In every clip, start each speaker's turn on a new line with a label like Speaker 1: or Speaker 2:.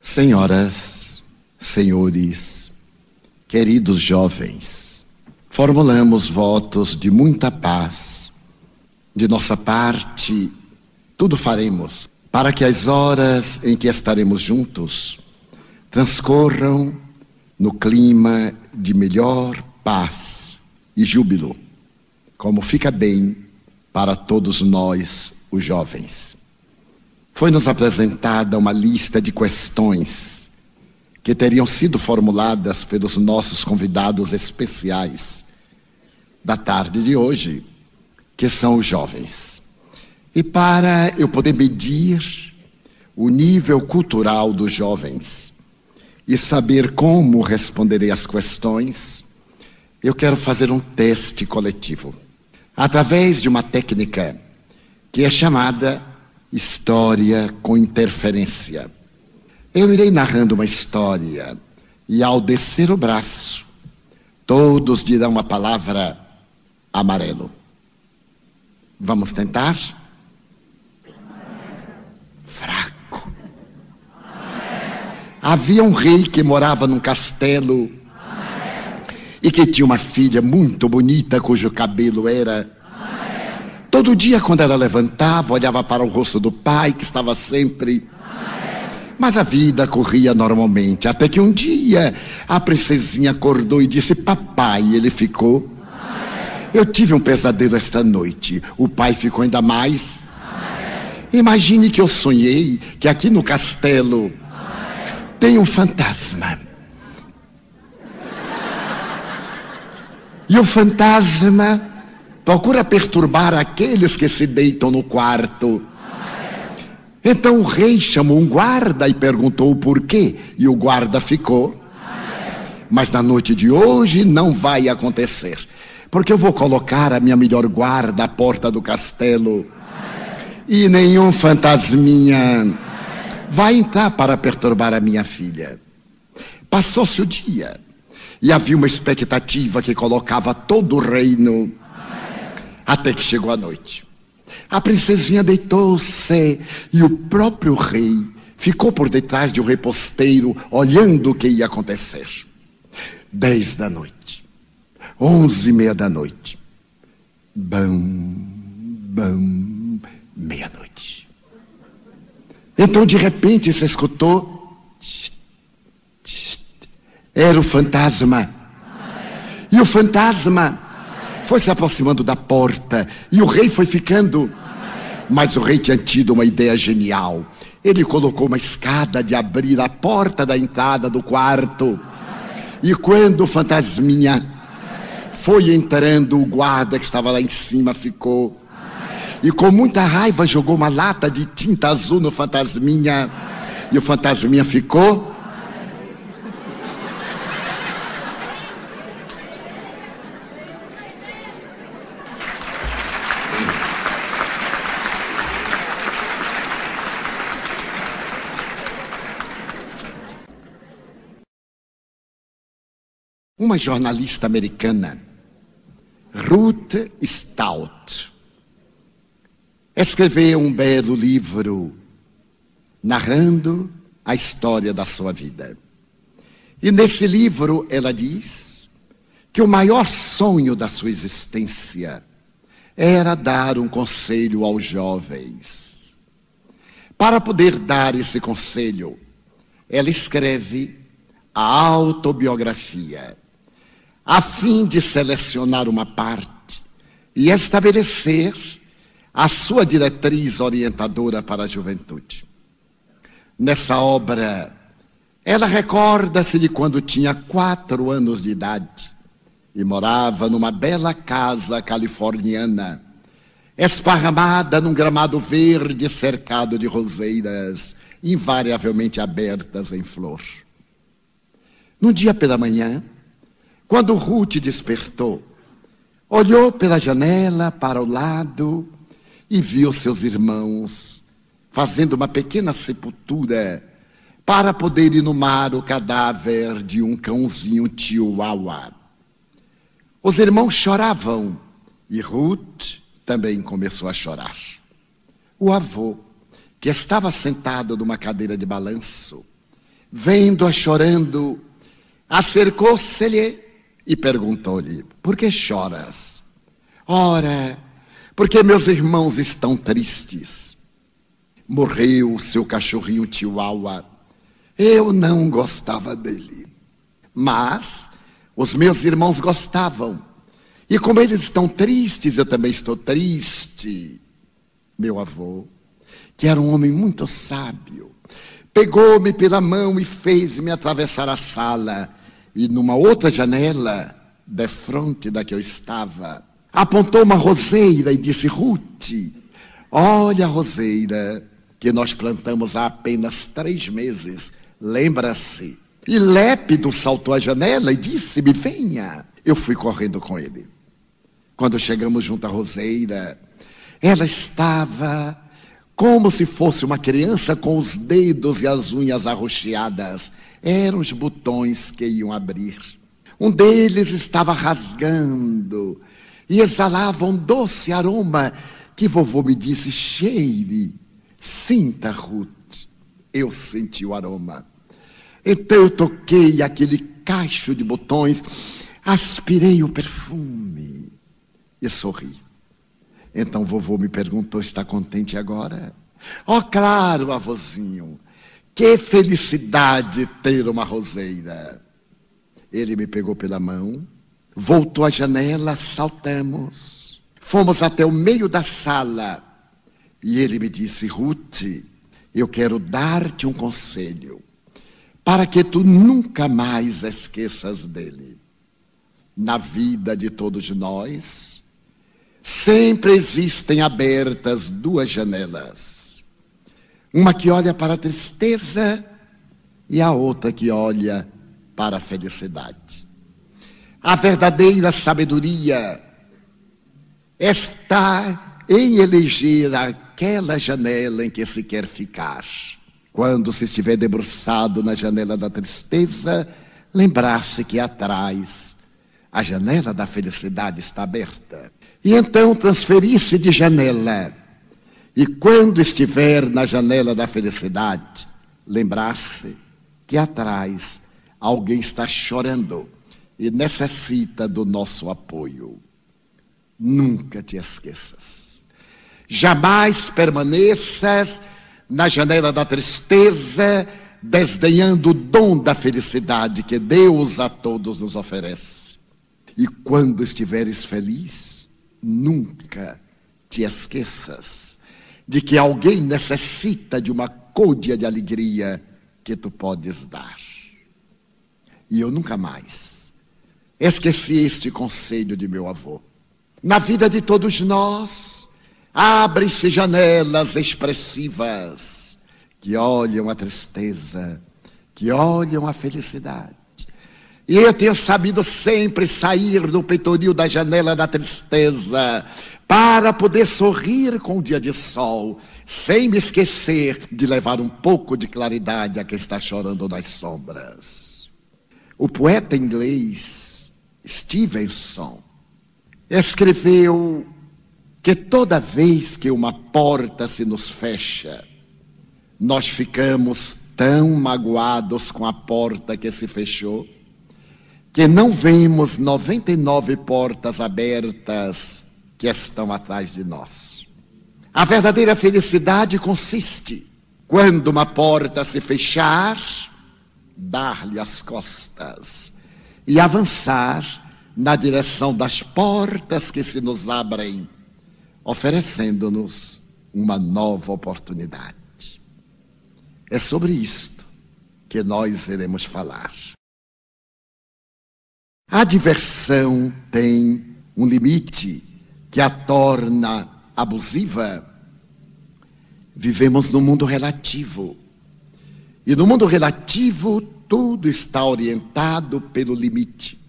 Speaker 1: Senhoras, senhores, queridos jovens, formulamos votos de muita paz. De nossa parte, tudo faremos para que as horas em que estaremos juntos transcorram no clima de melhor paz e júbilo, como fica bem para todos nós, os jovens. Foi-nos apresentada uma lista de questões que teriam sido formuladas pelos nossos convidados especiais da tarde de hoje, que são os jovens. E para eu poder medir o nível cultural dos jovens e saber como responderei às questões, eu quero fazer um teste coletivo através de uma técnica que é chamada História com interferência. Eu irei narrando uma história e ao descer o braço, todos dirão a palavra amarelo. Vamos tentar? Fraco. Havia um rei que morava num castelo e que tinha uma filha muito bonita cujo cabelo era Todo dia, quando ela levantava, olhava para o rosto do pai, que estava sempre. Mas a vida corria normalmente, até que um dia a princesinha acordou e disse: Papai, ele ficou. Eu tive um pesadelo esta noite. O pai ficou ainda mais. Imagine que eu sonhei que aqui no castelo tem um fantasma. E o fantasma procura perturbar aqueles que se deitam no quarto. Então o rei chamou um guarda e perguntou o porquê, e o guarda ficou. Mas na noite de hoje não vai acontecer, porque eu vou colocar a minha melhor guarda à porta do castelo, e nenhum fantasminha vai entrar para perturbar a minha filha. Passou-se o dia, e havia uma expectativa que colocava todo o reino até que chegou a noite. A princesinha deitou-se e o próprio rei ficou por detrás de um reposteiro, olhando o que ia acontecer. Dez da noite, onze e meia da noite, bam, bam, meia-noite. Então, de repente, se escutou. Era o fantasma. E o fantasma foi se aproximando da porta e o rei foi ficando. Mas o rei tinha tido uma ideia genial. Ele colocou uma escada de abrir a porta da entrada do quarto. E quando o fantasminha foi entrando, o guarda que estava lá em cima ficou. E com muita raiva jogou uma lata de tinta azul no fantasminha. E o fantasminha ficou Uma jornalista americana, Ruth Stout, escreveu um belo livro narrando a história da sua vida. E nesse livro ela diz que o maior sonho da sua existência era dar um conselho aos jovens. Para poder dar esse conselho, ela escreve a autobiografia a fim de selecionar uma parte e estabelecer a sua diretriz orientadora para a juventude. Nessa obra, ela recorda-se de quando tinha quatro anos de idade e morava numa bela casa californiana, esparramada num gramado verde cercado de roseiras, invariavelmente abertas em flor. Num dia pela manhã, quando Ruth despertou, olhou pela janela para o lado e viu seus irmãos fazendo uma pequena sepultura para poder inumar o cadáver de um cãozinho chihuahua. Os irmãos choravam e Ruth também começou a chorar. O avô, que estava sentado numa cadeira de balanço, vendo-a chorando, acercou-se-lhe e perguntou-lhe: Por que choras? Ora, porque meus irmãos estão tristes. Morreu seu cachorrinho Chihuahua. Eu não gostava dele. Mas os meus irmãos gostavam. E como eles estão tristes, eu também estou triste. Meu avô, que era um homem muito sábio, pegou-me pela mão e fez-me atravessar a sala. E numa outra janela, de frente da que eu estava, apontou uma roseira e disse: Ruth, olha a roseira que nós plantamos há apenas três meses. Lembra-se? E lépido saltou à janela e disse-me: Venha. Eu fui correndo com ele. Quando chegamos junto à roseira, ela estava como se fosse uma criança com os dedos e as unhas arroxeadas. Eram os botões que iam abrir. Um deles estava rasgando e exalava um doce aroma que vovô me disse: cheire, sinta, Ruth. Eu senti o aroma. Então eu toquei aquele cacho de botões, aspirei o perfume e sorri. Então vovô me perguntou: está contente agora? Oh, claro, avôzinho. Que felicidade ter uma roseira. Ele me pegou pela mão, voltou à janela, saltamos. Fomos até o meio da sala. E ele me disse: Ruth, eu quero dar-te um conselho, para que tu nunca mais esqueças dele. Na vida de todos nós, Sempre existem abertas duas janelas. Uma que olha para a tristeza e a outra que olha para a felicidade. A verdadeira sabedoria está em eleger aquela janela em que se quer ficar. Quando se estiver debruçado na janela da tristeza, lembrar-se que atrás a janela da felicidade está aberta. E então transferir-se de janela. E quando estiver na janela da felicidade, lembrar-se que atrás alguém está chorando e necessita do nosso apoio. Nunca te esqueças. Jamais permaneças na janela da tristeza, desdenhando o dom da felicidade que Deus a todos nos oferece. E quando estiveres feliz, nunca te esqueças de que alguém necessita de uma côdea de alegria que tu podes dar. E eu nunca mais esqueci este conselho de meu avô. Na vida de todos nós, abrem-se janelas expressivas que olham a tristeza, que olham a felicidade e eu tenho sabido sempre sair do peitoril da janela da tristeza para poder sorrir com o dia de sol, sem me esquecer de levar um pouco de claridade a quem está chorando nas sombras. O poeta inglês Stevenson escreveu que toda vez que uma porta se nos fecha, nós ficamos tão magoados com a porta que se fechou que não vemos 99 portas abertas que estão atrás de nós. A verdadeira felicidade consiste, quando uma porta se fechar, dar-lhe as costas e avançar na direção das portas que se nos abrem, oferecendo-nos uma nova oportunidade. É sobre isto que nós iremos falar. A diversão tem um limite que a torna abusiva. Vivemos no mundo relativo. E no mundo relativo, tudo está orientado pelo limite,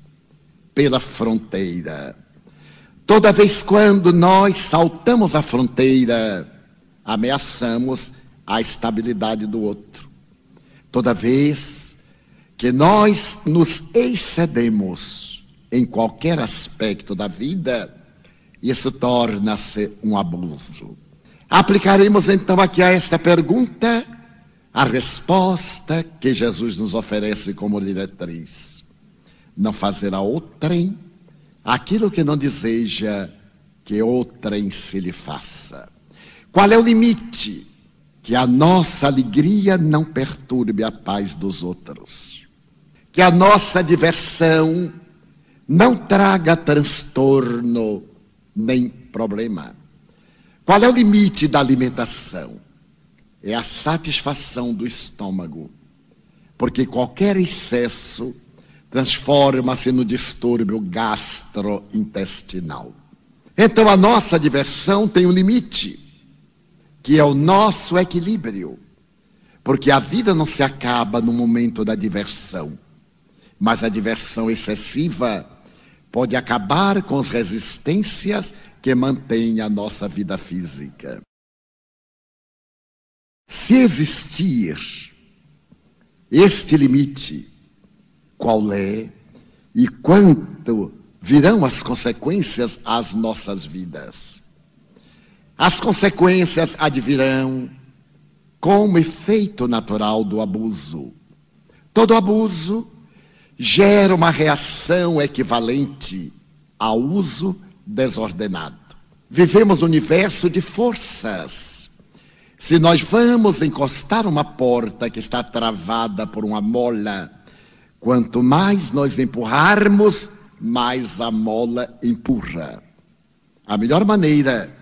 Speaker 1: pela fronteira. Toda vez quando nós saltamos a fronteira, ameaçamos a estabilidade do outro. Toda vez que nós nos excedemos em qualquer aspecto da vida, isso torna-se um abuso. Aplicaremos então aqui a esta pergunta a resposta que Jesus nos oferece como diretriz. Não fazer a outrem aquilo que não deseja que outrem se lhe faça. Qual é o limite? Que a nossa alegria não perturbe a paz dos outros. Que a nossa diversão não traga transtorno nem problema. Qual é o limite da alimentação? É a satisfação do estômago. Porque qualquer excesso transforma-se no distúrbio gastrointestinal. Então a nossa diversão tem um limite, que é o nosso equilíbrio. Porque a vida não se acaba no momento da diversão, mas a diversão excessiva pode acabar com as resistências que mantêm a nossa vida física. Se existir este limite, qual é e quanto virão as consequências às nossas vidas? As consequências advirão como efeito natural do abuso. Todo abuso gera uma reação equivalente ao uso desordenado. Vivemos um universo de forças. Se nós vamos encostar uma porta que está travada por uma mola, quanto mais nós empurrarmos, mais a mola empurra. A melhor maneira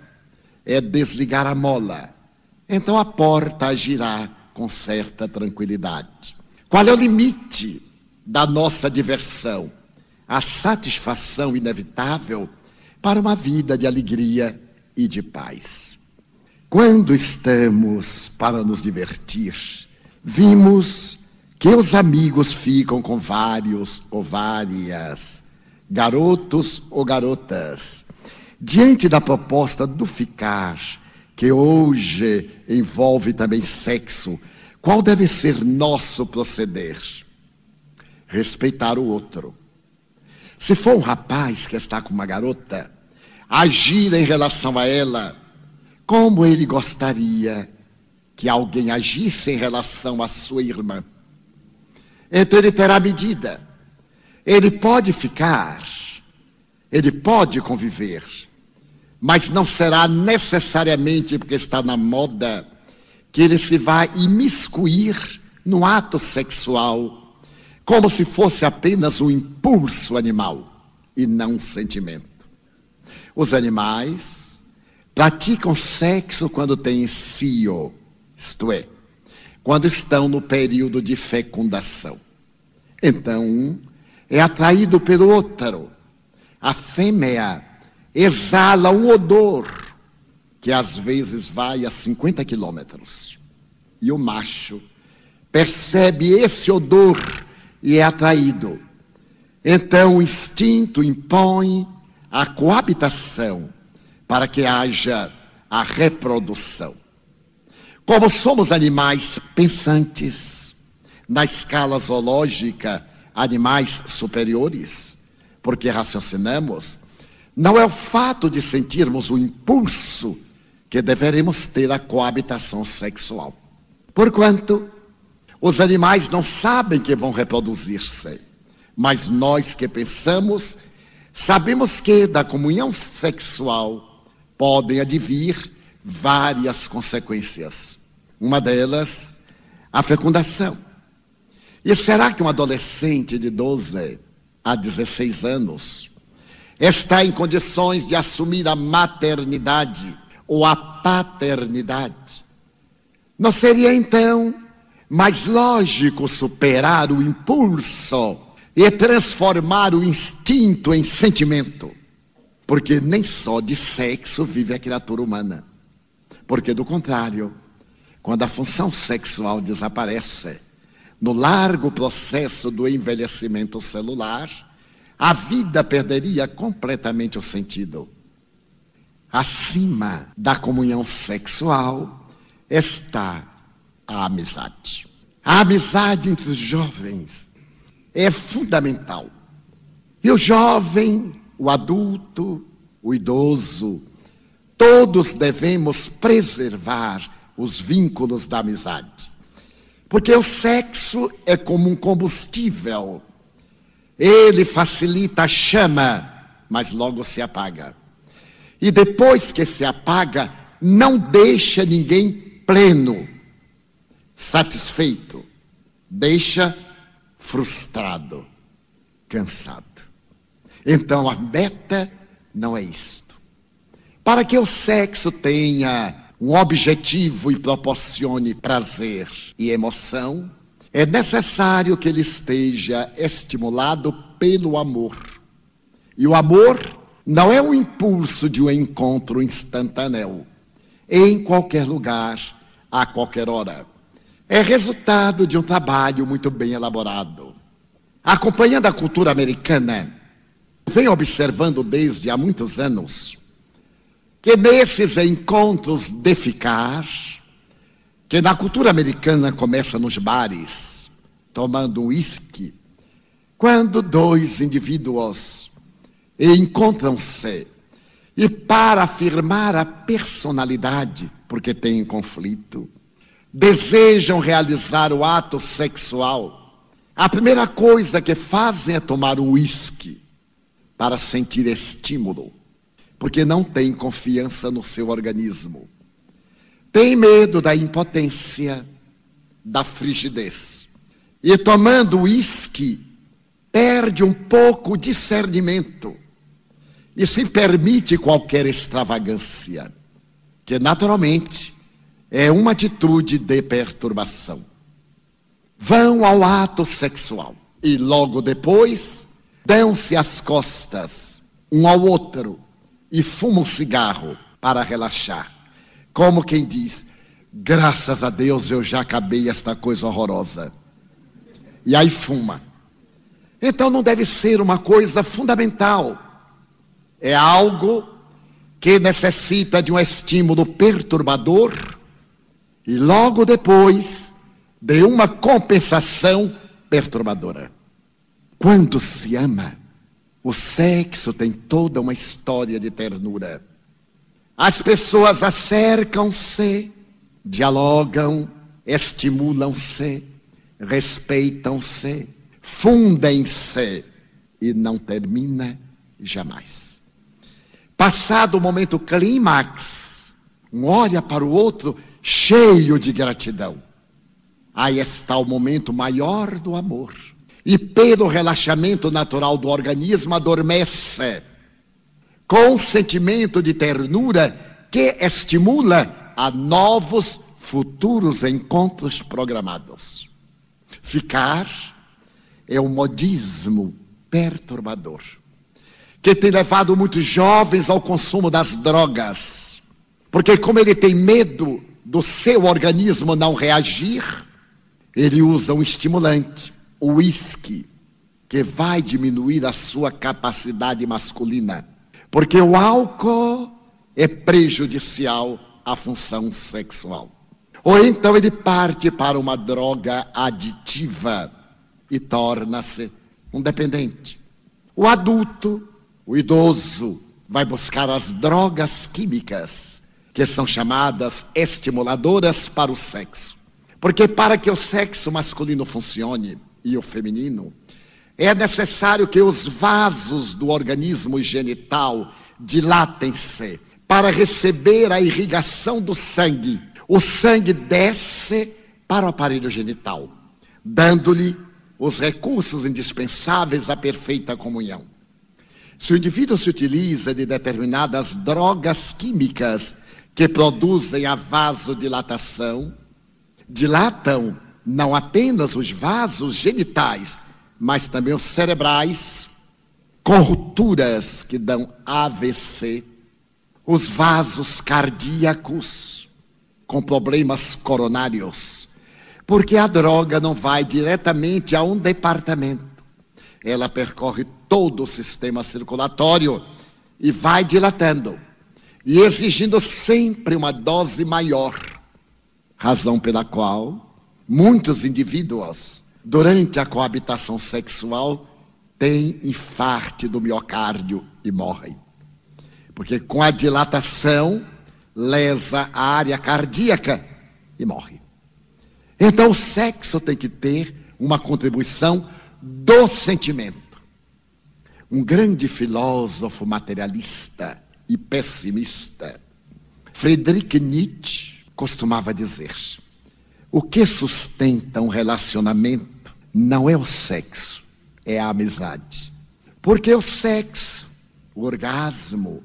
Speaker 1: é desligar a mola. Então a porta agirá com certa tranquilidade. Qual é o limite da nossa diversão, a satisfação inevitável para uma vida de alegria e de paz. Quando estamos para nos divertir, vimos que os amigos ficam com vários ou várias, garotos ou garotas. Diante da proposta do ficar, que hoje envolve também sexo, qual deve ser nosso proceder? Respeitar o outro. Se for um rapaz que está com uma garota, agir em relação a ela como ele gostaria que alguém agisse em relação à sua irmã. Então ele terá medida. Ele pode ficar, ele pode conviver, mas não será necessariamente porque está na moda que ele se vai imiscuir no ato sexual como se fosse apenas um impulso animal e não um sentimento. Os animais praticam sexo quando têm cio, isto é, quando estão no período de fecundação. Então, um é atraído pelo outro. A fêmea exala um odor que às vezes vai a 50 quilômetros. E o macho percebe esse odor e é atraído. Então o instinto impõe a coabitação para que haja a reprodução. Como somos animais pensantes, na escala zoológica, animais superiores, porque raciocinamos, não é o fato de sentirmos o impulso que deveremos ter a coabitação sexual. Porquanto, os animais não sabem que vão reproduzir-se, mas nós que pensamos, sabemos que da comunhão sexual podem advir várias consequências. Uma delas, a fecundação. E será que um adolescente de 12 a 16 anos está em condições de assumir a maternidade ou a paternidade? Não seria então mas lógico superar o impulso e transformar o instinto em sentimento. Porque nem só de sexo vive a criatura humana. Porque, do contrário, quando a função sexual desaparece, no largo processo do envelhecimento celular, a vida perderia completamente o sentido. Acima da comunhão sexual está a amizade. A amizade entre os jovens é fundamental. E o jovem, o adulto, o idoso, todos devemos preservar os vínculos da amizade. Porque o sexo é como um combustível. Ele facilita a chama, mas logo se apaga. E depois que se apaga, não deixa ninguém pleno, satisfeito. Deixa frustrado, cansado. Então a meta não é isto. Para que o sexo tenha um objetivo e proporcione prazer e emoção, é necessário que ele esteja estimulado pelo amor. E o amor não é o impulso de um encontro instantâneo, em qualquer lugar, a qualquer hora. É resultado de um trabalho muito bem elaborado. Acompanhando a cultura americana, venho observando desde há muitos anos que nesses encontros de ficar, que na cultura americana começa nos bares, tomando uísque, quando dois indivíduos encontram-se e para afirmar a personalidade, porque têm conflito, desejam realizar o ato sexual, a primeira coisa que fazem é tomar o uísque para sentir estímulo porque não tem confiança no seu organismo. Tem medo da impotência, da frigidez. E tomando uísque, perde um pouco o discernimento e se permite qualquer extravagância, que naturalmente é uma atitude de perturbação. Vão ao ato sexual e logo depois dão-se as costas um ao outro e fuma um cigarro para relaxar. Como quem diz: graças a Deus eu já acabei esta coisa horrorosa. E aí fuma. Então não deve ser uma coisa fundamental. É algo que necessita de um estímulo perturbador e logo depois de uma compensação perturbadora. Quando se ama, o sexo tem toda uma história de ternura. As pessoas acercam-se, dialogam, estimulam-se, respeitam-se, fundem-se e não termina jamais. Passado o momento clímax, um olha para o outro cheio de gratidão. Aí está o momento maior do amor e pelo relaxamento natural do organismo adormece, com um sentimento de ternura que estimula a novos futuros encontros programados. Ficar é um modismo perturbador que tem levado muitos jovens ao consumo das drogas, porque como ele tem medo do seu organismo não reagir, ele usa um estimulante o uísque, que vai diminuir a sua capacidade masculina. Porque o álcool é prejudicial à função sexual. Ou então ele parte para uma droga aditiva e torna-se um dependente. O adulto, o idoso, vai buscar as drogas químicas, que são chamadas estimuladoras para o sexo. Porque para que o sexo masculino funcione, e o feminino, é necessário que os vasos do organismo genital dilatem-se para receber a irrigação do sangue. O sangue desce para o aparelho genital, dando-lhe os recursos indispensáveis à perfeita comunhão. Se o indivíduo se utiliza de determinadas drogas químicas que produzem a vasodilatação, dilatam não apenas os vasos genitais, mas também os cerebrais, com rupturas que dão AVC, os vasos cardíacos com problemas coronários, porque a droga não vai diretamente a um departamento, ela percorre todo o sistema circulatório e vai dilatando e exigindo sempre uma dose maior, razão pela qual Muitos indivíduos, durante a coabitação sexual, têm infarte do miocárdio e morrem. Porque com a dilatação, lesa a área cardíaca e morre. Então o sexo tem que ter uma contribuição do sentimento. Um grande filósofo materialista e pessimista, Friedrich Nietzsche, costumava dizer: o que sustenta um relacionamento não é o sexo, é a amizade. Porque o sexo, o orgasmo,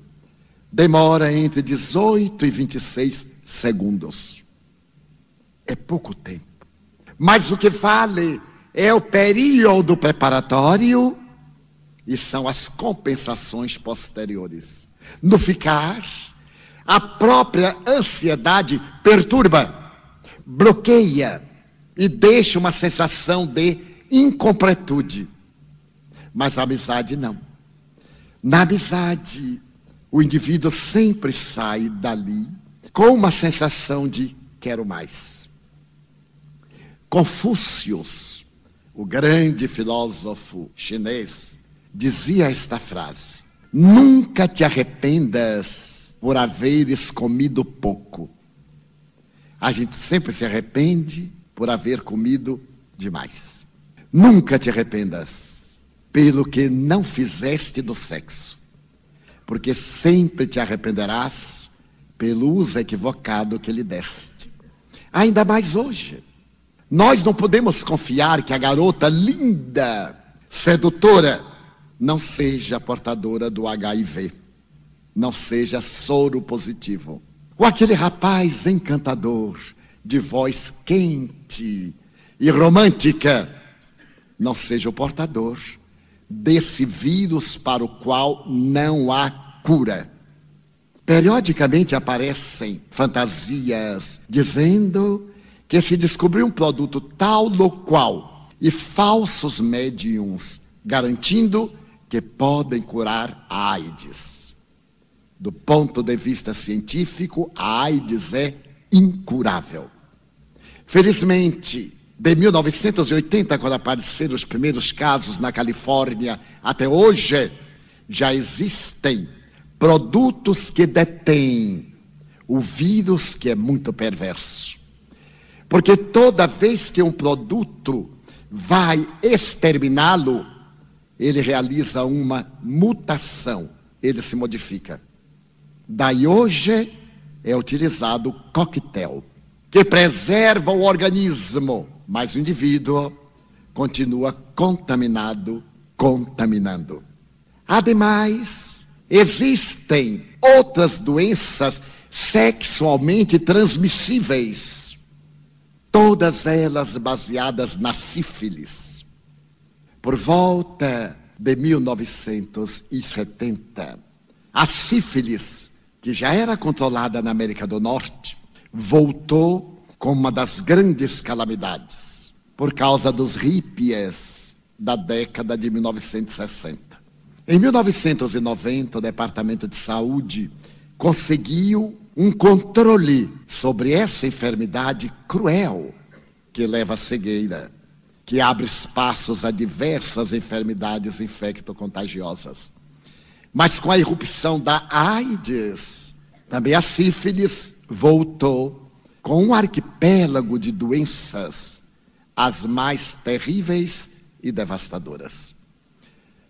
Speaker 1: demora entre 18 e 26 segundos. É pouco tempo. Mas o que vale é o período preparatório e são as compensações posteriores. No ficar, a própria ansiedade perturba, bloqueia e deixa uma sensação de incompletude. Mas a amizade não. Na amizade, o indivíduo sempre sai dali com uma sensação de quero mais. Confúcio, o grande filósofo chinês, dizia esta frase: Nunca te arrependas por haveres comido pouco. A gente sempre se arrepende por haver comido demais. Nunca te arrependas pelo que não fizeste do sexo, porque sempre te arrependerás pelo uso equivocado que lhe deste. Ainda mais hoje. Nós não podemos confiar que a garota linda, sedutora, não seja portadora do HIV, não seja soro positivo. Ou aquele rapaz encantador, de voz quente e romântica, não seja o portador desse vírus para o qual não há cura. Periodicamente aparecem fantasias dizendo que se descobriu um produto tal no qual e falsos médiums garantindo que podem curar a AIDS. Do ponto de vista científico, a AIDS é incurável. Felizmente, de 1980, quando apareceram os primeiros casos na Califórnia, até hoje, já existem produtos que detêm o vírus que é muito perverso. Porque toda vez que um produto vai exterminá-lo, ele realiza uma mutação, ele se modifica. Daí hoje é utilizado coquetel, que preserva o organismo mas o indivíduo continua contaminado, contaminando. Ademais, existem outras doenças sexualmente transmissíveis, todas elas baseadas na sífilis. Por volta de 1970, a sífilis, que já era controlada na América do Norte, voltou como uma das grandes calamidades, por causa dos hippies da década de 1960. Em 1990, o Departamento de Saúde conseguiu um controle sobre essa enfermidade cruel que leva à cegueira, que abre espaços a diversas enfermidades infecto-contagiosas. Mas com a irrupção da AIDS, também a sífilis voltou com um arquipélago de doenças, as mais terríveis e devastadoras.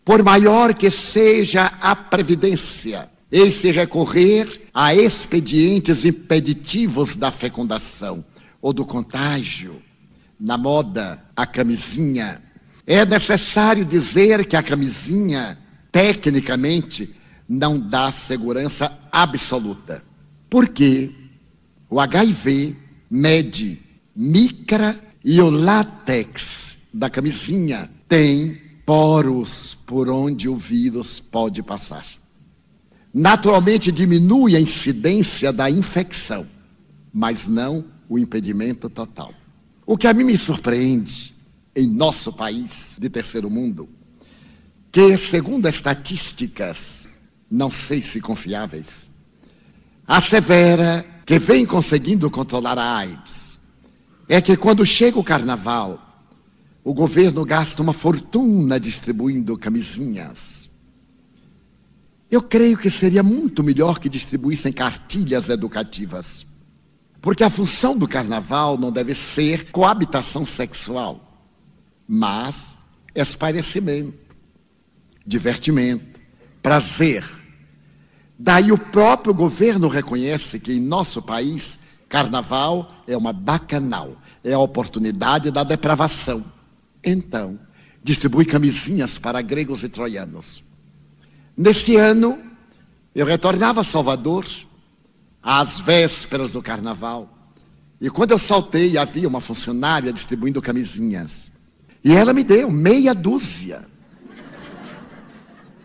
Speaker 1: Por maior que seja a previdência, em se recorrer a expedientes impeditivos da fecundação ou do contágio, na moda, a camisinha, é necessário dizer que a camisinha, tecnicamente, não dá segurança absoluta. Por quê? O HIV mede micra e o látex da camisinha tem poros por onde o vírus pode passar. Naturalmente diminui a incidência da infecção, mas não o impedimento total. O que a mim me surpreende em nosso país de terceiro mundo, que segundo estatísticas, não sei se confiáveis, assevera que vem conseguindo controlar a AIDS é que quando chega o carnaval, o governo gasta uma fortuna distribuindo camisinhas. Eu creio que seria muito melhor que distribuíssem cartilhas educativas. Porque a função do carnaval não deve ser coabitação sexual, mas esparecimento, divertimento, prazer. Daí o próprio governo reconhece que em nosso país, carnaval é uma bacanal, é a oportunidade da depravação. Então, distribui camisinhas para gregos e troianos. Nesse ano, eu retornava a Salvador às vésperas do carnaval. E quando eu saltei, havia uma funcionária distribuindo camisinhas. E ela me deu meia dúzia.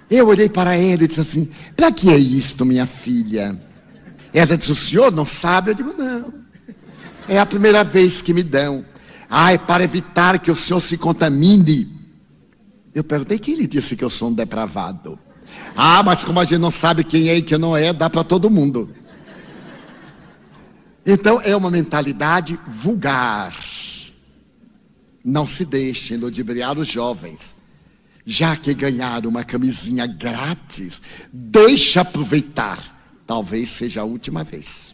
Speaker 1: Eu olhei para ela e disse assim: Para que é isto, minha filha? Ela disse: O senhor não sabe? Eu digo: Não. É a primeira vez que me dão. Ah, é para evitar que o senhor se contamine. Eu perguntei: Quem lhe disse que eu sou um depravado? Ah, mas como a gente não sabe quem é e quem não é, dá para todo mundo. Então é uma mentalidade vulgar. Não se deixem ludibriar os jovens. Já que ganharam uma camisinha grátis, deixa aproveitar. Talvez seja a última vez.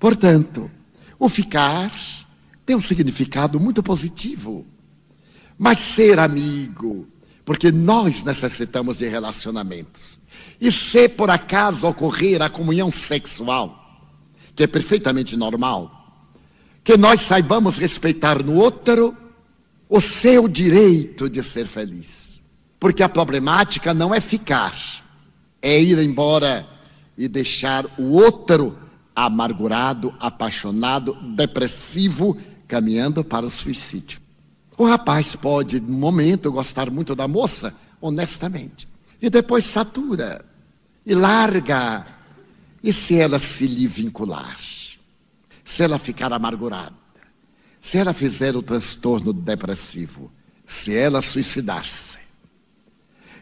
Speaker 1: Portanto, o ficar tem um significado muito positivo. Mas ser amigo, porque nós necessitamos de relacionamentos. E se por acaso ocorrer a comunhão sexual, que é perfeitamente normal, que nós saibamos respeitar no outro o seu direito de ser feliz. Porque a problemática não é ficar, é ir embora e deixar o outro amargurado, apaixonado, depressivo, caminhando para o suicídio. O rapaz pode, no momento, gostar muito da moça, honestamente, e depois satura e larga e se ela se lhe vincular? Se ela ficar amargurada? Se ela fizer o transtorno depressivo? Se ela suicidar-se?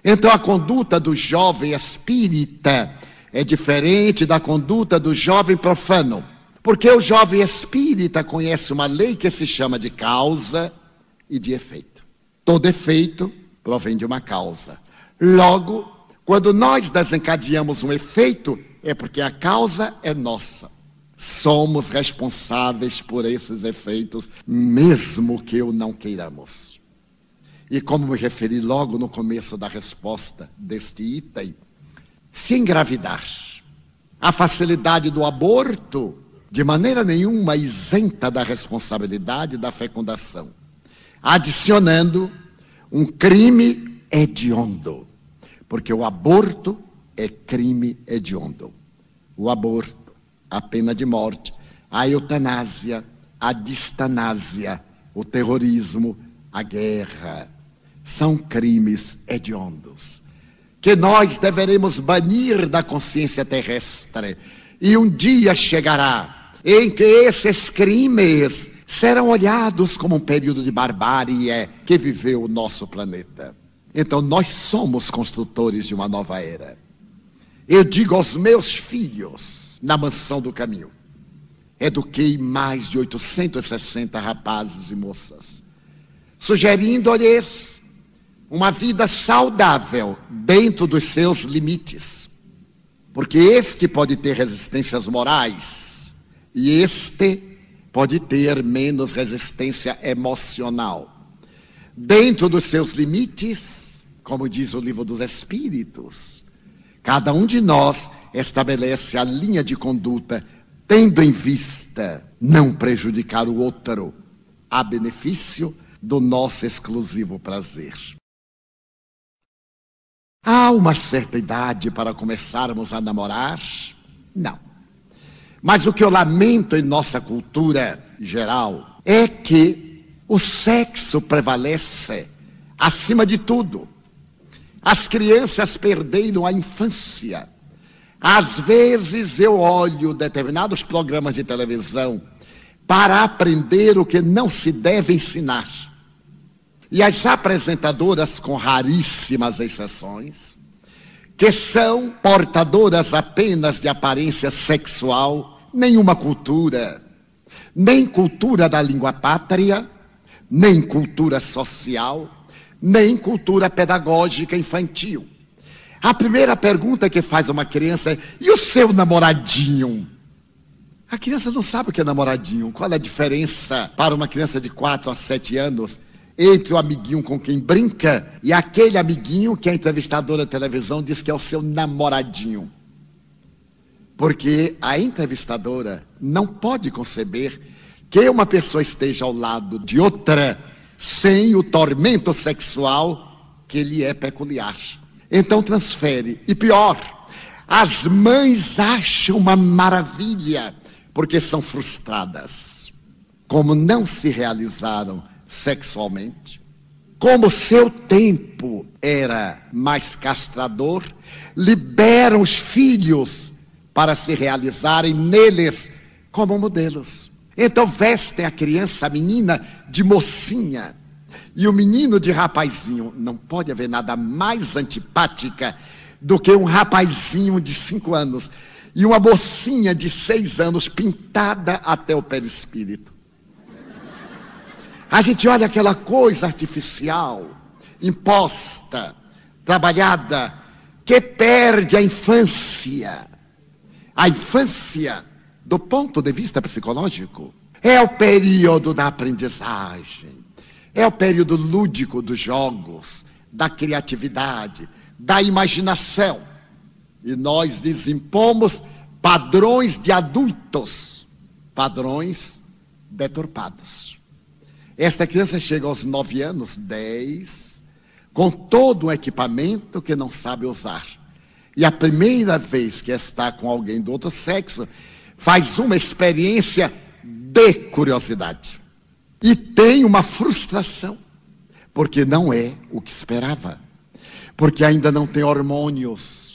Speaker 1: Então a conduta do jovem espírita é diferente da conduta do jovem profano. Porque o jovem espírita conhece uma lei que se chama de causa e de efeito. Todo efeito provém de uma causa. Logo, quando nós desencadeamos um efeito, é porque a causa é nossa. Somos responsáveis por esses efeitos, mesmo que eu não queiramos. E como me referi logo no começo da resposta deste item, se engravidar, a facilidade do aborto, de maneira nenhuma isenta da responsabilidade da fecundação, adicionando um crime hediondo, porque o aborto é crime hediondo. O aborto, a pena de morte, a eutanásia, a distanásia, o terrorismo, a guerra, são crimes hediondos que nós deveremos banir da consciência terrestre. E um dia chegará em que esses crimes serão olhados como um período de barbárie que viveu o nosso planeta. Então nós somos construtores de uma nova era. Eu digo aos meus filhos na mansão do caminho: eduquei mais de 860 rapazes e moças, sugerindo-lhes uma vida saudável dentro dos seus limites. Porque este pode ter resistências morais e este pode ter menos resistência emocional. Dentro dos seus limites, como diz o livro dos Espíritos, Cada um de nós estabelece a linha de conduta tendo em vista não prejudicar o outro, a benefício do nosso exclusivo prazer. Há uma certa idade para começarmos a namorar? Não. Mas o que eu lamento em nossa cultura geral é que o sexo prevalece acima de tudo. As crianças perderam a infância. Às vezes eu olho determinados programas de televisão para aprender o que não se deve ensinar. E as apresentadoras, com raríssimas exceções, que são portadoras apenas de aparência sexual, nenhuma cultura, nem cultura da língua pátria, nem cultura social, nem cultura pedagógica infantil. A primeira pergunta que faz uma criança é: e o seu namoradinho? A criança não sabe o que é namoradinho. Qual é a diferença para uma criança de 4 a 7 anos entre o amiguinho com quem brinca e aquele amiguinho que a entrevistadora da televisão diz que é o seu namoradinho? Porque a entrevistadora não pode conceber que uma pessoa esteja ao lado de outra sem o tormento sexual que lhe é peculiar. Então transfere. E pior, as mães acham uma maravilha porque são frustradas. Como não se realizaram sexualmente, como seu tempo era mais castrador, liberam os filhos para se realizarem neles como modelos. Então vestem a criança, a menina, de mocinha. E o menino de rapazinho. Não pode haver nada mais antipática do que um rapazinho de cinco anos e uma mocinha de seis anos pintada até o perispírito. A gente olha aquela coisa artificial, imposta, trabalhada, que perde a infância. A infância, do ponto de vista psicológico, é o período da aprendizagem, é o período lúdico dos jogos, da criatividade, da imaginação. E nós lhes impomos padrões de adultos, padrões deturpados. Essa criança chega aos nove anos, dez, com todo o equipamento que não sabe usar. E a primeira vez que está com alguém do outro sexo, faz uma experiência de curiosidade. E tem uma frustração, porque não é o que esperava. Porque ainda não tem hormônios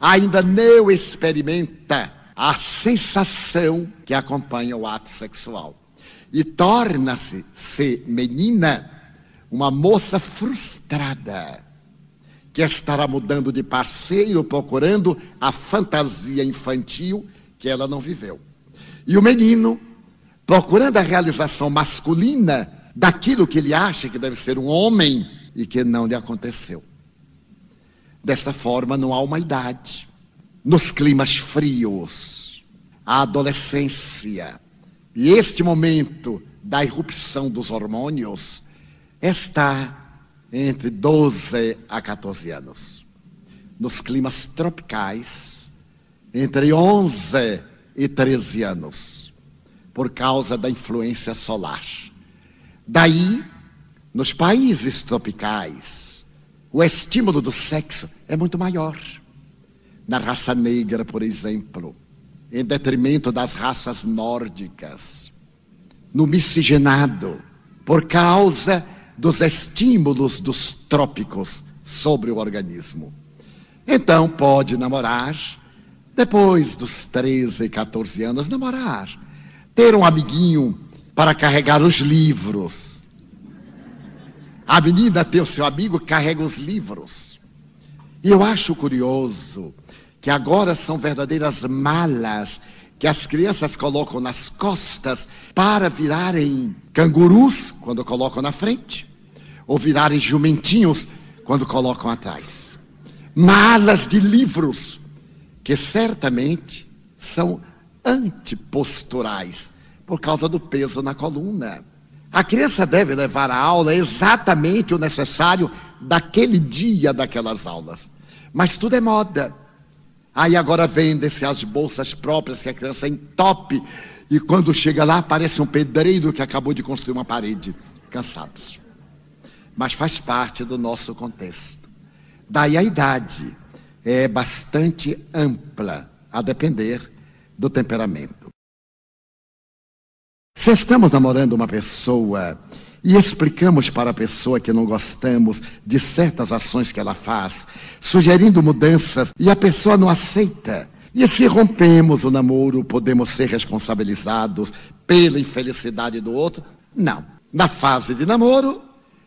Speaker 1: ainda não experimenta a sensação que acompanha o ato sexual. E torna-se, se menina, uma moça frustrada, que estará mudando de parceiro, procurando a fantasia infantil que ela não viveu. E o menino, procurando a realização masculina daquilo que ele acha que deve ser um homem e que não lhe aconteceu. Dessa forma, não há uma idade. Nos climas frios, a adolescência e este momento da irrupção dos hormônios está entre 12 a 14 anos. Nos climas tropicais, entre 11 e 13 anos, por causa da influência solar. Daí, nos países tropicais, o estímulo do sexo é muito maior. Na raça negra, por exemplo, em detrimento das raças nórdicas. No miscigenado, por causa dos estímulos dos trópicos sobre o organismo. Então, pode namorar, depois dos 13, 14 anos, namorar. Ter um amiguinho para carregar os livros a menina tem o seu amigo, carrega os livros. E eu acho curioso que agora são verdadeiras malas que as crianças colocam nas costas para virarem cangurus quando colocam na frente, ou virarem jumentinhos quando colocam atrás. Malas de livros que certamente são antiposturais por causa do peso na coluna. A criança deve levar a aula exatamente o necessário daquele dia daquelas aulas. Mas tudo é moda. Aí agora vendem-se as bolsas próprias que a criança entope e quando chega lá parece um pedreiro que acabou de construir uma parede, cansados. Mas faz parte do nosso contexto. Daí a idade é bastante ampla, a depender do temperamento. Se estamos namorando uma pessoa e explicamos para a pessoa que não gostamos de certas ações que ela faz, sugerindo mudanças e a pessoa não aceita, e se rompemos o namoro, podemos ser responsabilizados pela infelicidade do outro? Não. Na fase de namoro,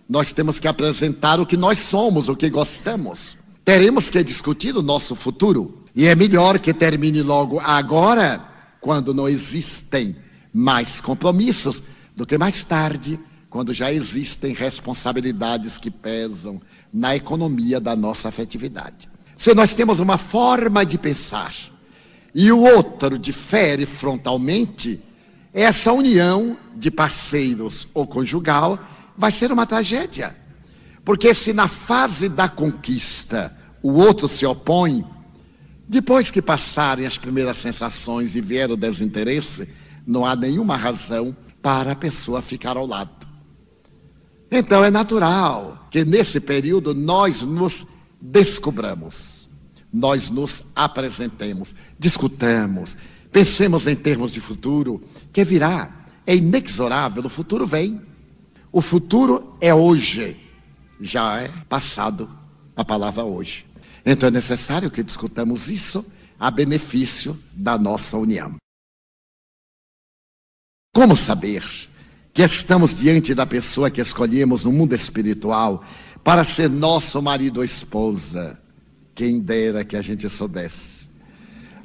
Speaker 1: nós temos que apresentar o que nós somos, o que gostamos. Teremos que discutir o nosso futuro. E é melhor que termine logo agora, quando não existem mais compromissos do que mais tarde, quando já existem responsabilidades que pesam na economia da nossa afetividade. Se nós temos uma forma de pensar e o outro difere frontalmente, essa união de parceiros ou conjugal vai ser uma tragédia. Porque se na fase da conquista o outro se opõe, depois que passarem as primeiras sensações e vier o desinteresse, não há nenhuma razão para a pessoa ficar ao lado. Então é natural que nesse período nós nos descobramos, nós nos apresentemos, discutamos, pensemos em termos de futuro, que virá, é inexorável, o futuro vem. O futuro é hoje, já é passado a palavra hoje. Então é necessário que discutamos isso a benefício da nossa união. Como saber que estamos diante da pessoa que escolhemos no mundo espiritual para ser nosso marido ou esposa? Quem dera que a gente soubesse.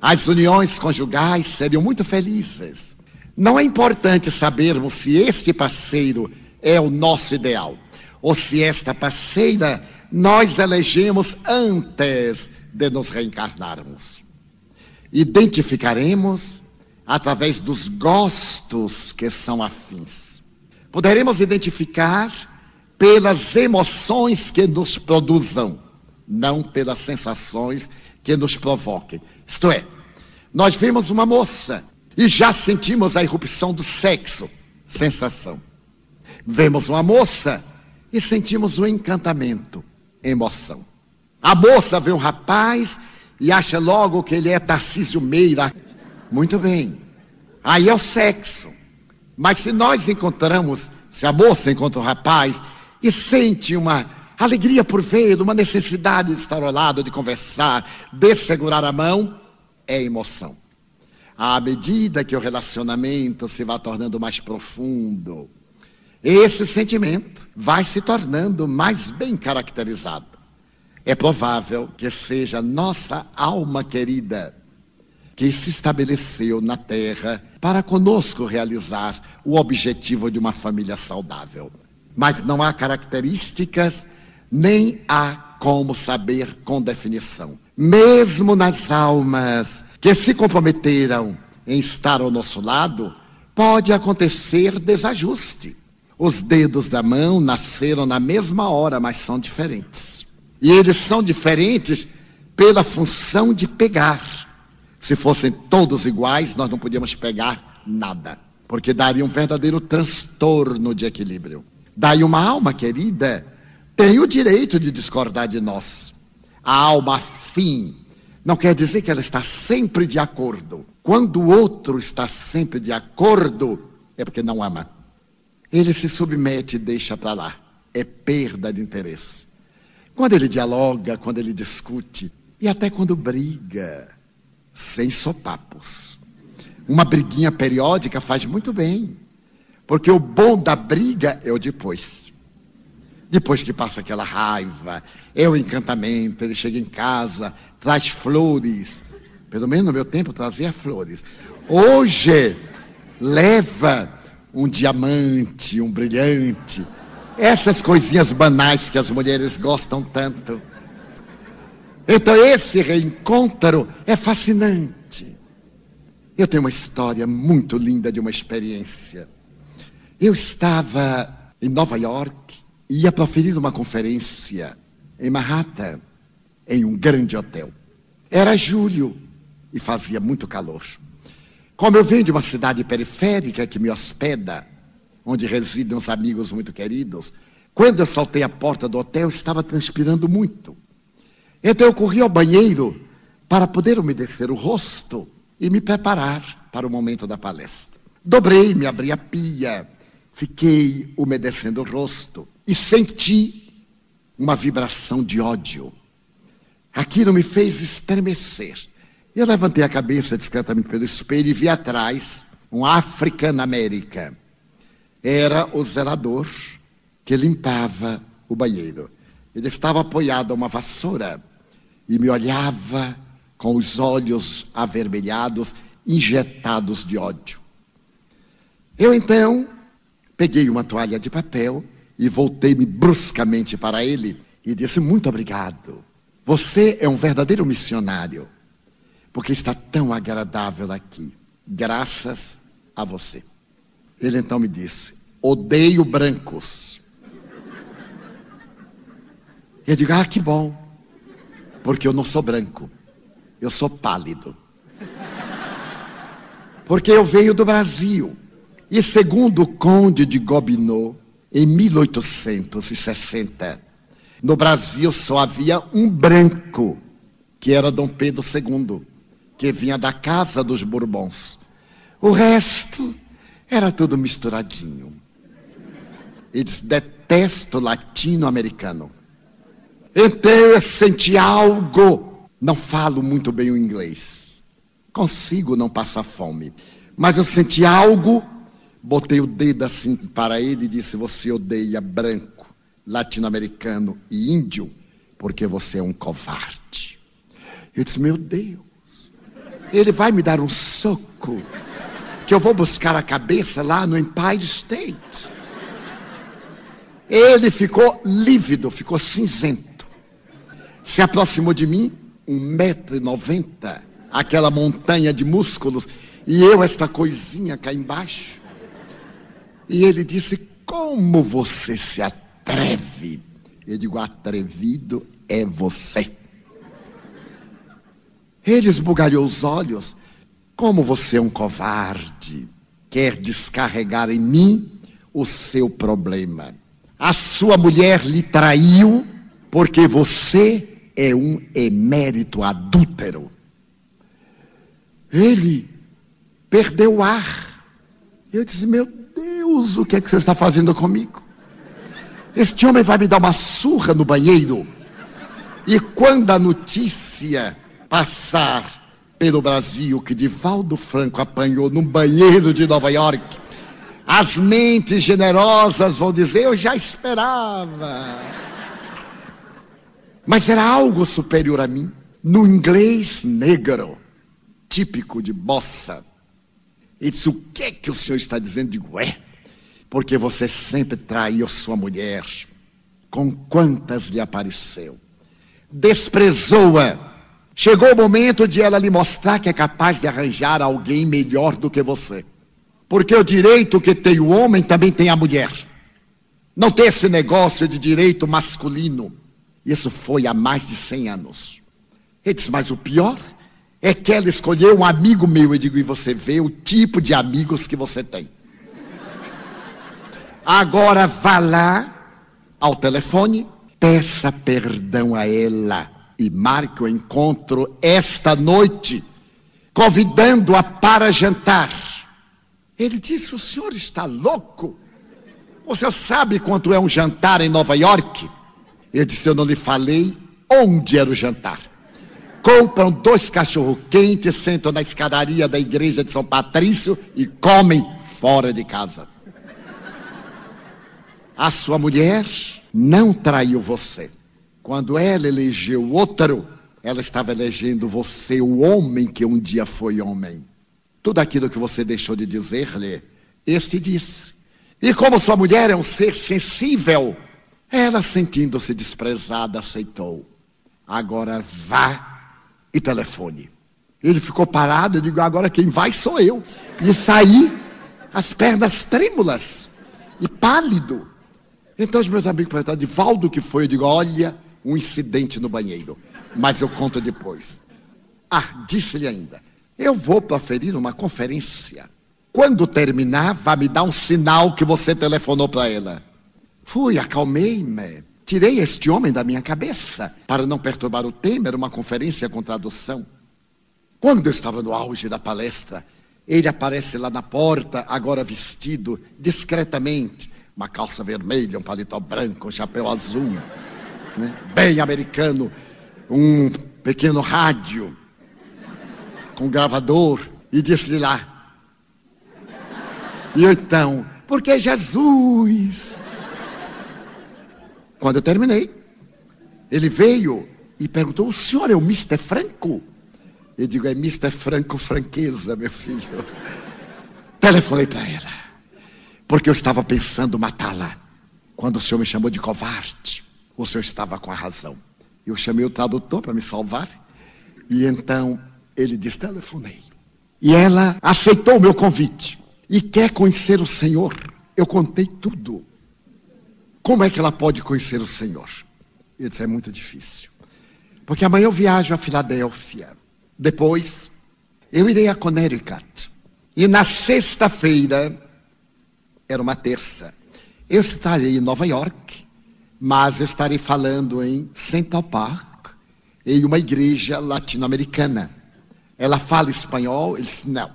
Speaker 1: As uniões conjugais seriam muito felizes. Não é importante sabermos se este parceiro é o nosso ideal ou se esta parceira nós elegemos antes de nos reencarnarmos. Identificaremos através dos gostos que são afins. Poderemos identificar pelas emoções que nos produzam, não pelas sensações que nos provoquem. Isto é, nós vimos uma moça e já sentimos a irrupção do sexo, sensação. Vemos uma moça e sentimos o encantamento, emoção. A moça vê um rapaz e acha logo que ele é Tarcísio Meira. Muito bem. Aí é o sexo. Mas se nós encontramos, se a moça encontra um rapaz e sente uma alegria por vê-lo, uma necessidade de estar ao lado, de conversar, de segurar a mão, é emoção. À medida que o relacionamento se vai tornando mais profundo, esse sentimento vai se tornando mais bem caracterizado. É provável que seja nossa alma querida que se estabeleceu na terra para conosco realizar o objetivo de uma família saudável. Mas não há características, nem há como saber com definição. Mesmo nas almas que se comprometeram em estar ao nosso lado, pode acontecer desajuste. Os dedos da mão nasceram na mesma hora, mas são diferentes. E eles são diferentes pela função de pegar. Se fossem todos iguais, nós não podíamos pegar nada, porque daria um verdadeiro transtorno de equilíbrio. Daí uma alma querida tem o direito de discordar de nós. A alma afim não quer dizer que ela está sempre de acordo. Quando o outro está sempre de acordo, é porque não ama. Ele se submete e deixa para lá. É perda de interesse. Quando ele dialoga, quando ele discute, e até quando briga, sem sopapos. Uma briguinha periódica faz muito bem, porque o bom da briga é o depois. Depois que passa aquela raiva, é o encantamento, ele chega em casa, traz flores. Pelo menos no meu tempo trazia flores. Hoje, leva um diamante, um brilhante. Essas coisinhas banais que as mulheres gostam tanto. Então esse reencontro é fascinante. Eu tenho uma história muito linda de uma experiência. Eu estava em Nova York e ia proferir uma conferência em Manhattan, em um grande hotel. Era julho e fazia muito calor. Como eu venho de uma cidade periférica que me hospeda, onde residem uns amigos muito queridos, quando eu saltei a porta do hotel, estava transpirando muito. Então eu corri ao banheiro para poder umedecer o rosto e me preparar para o momento da palestra. Dobrei-me, abri a pia, fiquei umedecendo o rosto e senti uma vibração de ódio. Aquilo me fez estremecer. Eu levantei a cabeça discretamente pelo espelho e vi atrás um African América. Era o zelador que limpava o banheiro. Ele estava apoiado a uma vassoura e me olhava com os olhos avermelhados, injetados de ódio. Eu então peguei uma toalha de papel e voltei-me bruscamente para ele e disse: Muito obrigado. Você é um verdadeiro missionário. Porque está tão agradável aqui, graças a você. Ele então me disse: odeio brancos. Eu digo: ah, que bom, porque eu não sou branco, eu sou pálido. Porque eu venho do Brasil. E segundo o Conde de Gobineau, em 1860, no Brasil só havia um branco, que era Dom Pedro II, que vinha da casa dos Bourbons. O resto era tudo misturadinho. Eles detesto latino-americano. Eu senti algo. Não falo muito bem o inglês. Consigo não passar fome. Mas eu senti algo. Botei o dedo assim para ele e disse: Você odeia branco, latino-americano e índio, porque você é um covarde. Eu disse: Meu Deus, ele vai me dar um soco que eu vou buscar a cabeça lá no Empire State. Ele ficou lívido, ficou cinzento. Se aproximou de mim, um metro e noventa, aquela montanha de músculos, e eu esta coisinha cá embaixo. E ele disse: Como você se atreve? Eu digo: Atrevido é você. Ele esbugalhou os olhos como você é um covarde, quer descarregar em mim o seu problema. A sua mulher lhe traiu porque você é um emérito adúltero. Ele perdeu o ar. Eu disse: Meu Deus, o que é que você está fazendo comigo? Este homem vai me dar uma surra no banheiro. E quando a notícia passar pelo Brasil que Divaldo Franco apanhou num banheiro de Nova York, as mentes generosas vão dizer: Eu já esperava. Mas era algo superior a mim. No inglês negro, típico de bossa. Ele disse: O que é que o senhor está dizendo? Digo: É, porque você sempre traiu sua mulher. Com quantas lhe apareceu? Desprezou-a Chegou o momento de ela lhe mostrar que é capaz de arranjar alguém melhor do que você. Porque o direito que tem o homem também tem a mulher. Não tem esse negócio de direito masculino. Isso foi há mais de 100 anos. Ele disse, mas o pior é que ela escolheu um amigo meu. Eu digo, e você vê o tipo de amigos que você tem. Agora vá lá ao telefone, peça perdão a ela e marque o encontro esta noite, convidando-a para jantar. Ele disse: O senhor está louco? Você sabe quanto é um jantar em Nova York? Eu disse: Eu não lhe falei onde era o jantar. Compram dois cachorro quentes, sentam na escadaria da igreja de São Patrício e comem fora de casa. A sua mulher não traiu você. Quando ela elegeu outro, ela estava elegendo você, o homem que um dia foi homem. Tudo aquilo que você deixou de dizer-lhe, este disse. E como sua mulher é um ser sensível, ela, sentindo-se desprezada, aceitou. Agora vá e telefone. Ele ficou parado, eu digo, agora quem vai sou eu. E saí, as pernas trêmulas e pálido. Então os meus amigos perguntaram, de Valdo que foi? Eu digo, olha, um incidente no banheiro, mas eu conto depois. Ah, disse-lhe ainda: eu vou proferir uma conferência. Quando terminar, vá me dar um sinal que você telefonou para ela. Fui, acalmei-me. Tirei este homem da minha cabeça para não perturbar o tema, era uma conferência com tradução. Quando eu estava no auge da palestra, ele aparece lá na porta, agora vestido discretamente, uma calça vermelha, um paletó branco, um chapéu azul né? bem americano, um pequeno rádio com gravador e disse lá. E então, porque Jesus. Quando eu terminei, ele veio e perguntou: O senhor é o Mr. Franco? Eu digo: É Mr. Franco Franqueza, meu filho. Telefonei para ela, porque eu estava pensando matá-la, quando o senhor me chamou de covarde o senhor estava com a razão. Eu chamei o tradutor para me salvar. E então Ele disse: telefonei. E ela aceitou o meu convite e quer conhecer o Senhor. Eu contei tudo. Como é que ela pode conhecer o Senhor? Eu disse: é muito difícil. Porque amanhã eu viajo a Filadélfia. Depois, eu irei a Connecticut. E na sexta-feira, era uma terça, eu estarei em Nova York, mas eu estarei falando em Central Park, em uma igreja latino-americana. Ela fala espanhol? Ele disse, não.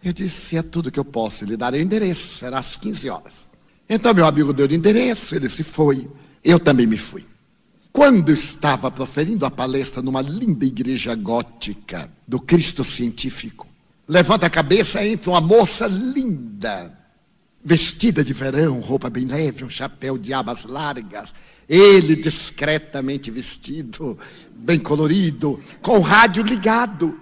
Speaker 1: Eu disse, é tudo que eu posso lhe dar o endereço, será às 15 horas. Então meu amigo deu o endereço, ele se foi, eu também me fui. Quando estava proferindo a palestra numa linda igreja gótica do Cristo Científico, levanta a cabeça, entra uma moça linda, vestida de verão, roupa bem leve, um chapéu de abas largas, ele discretamente vestido, bem colorido, com o rádio ligado.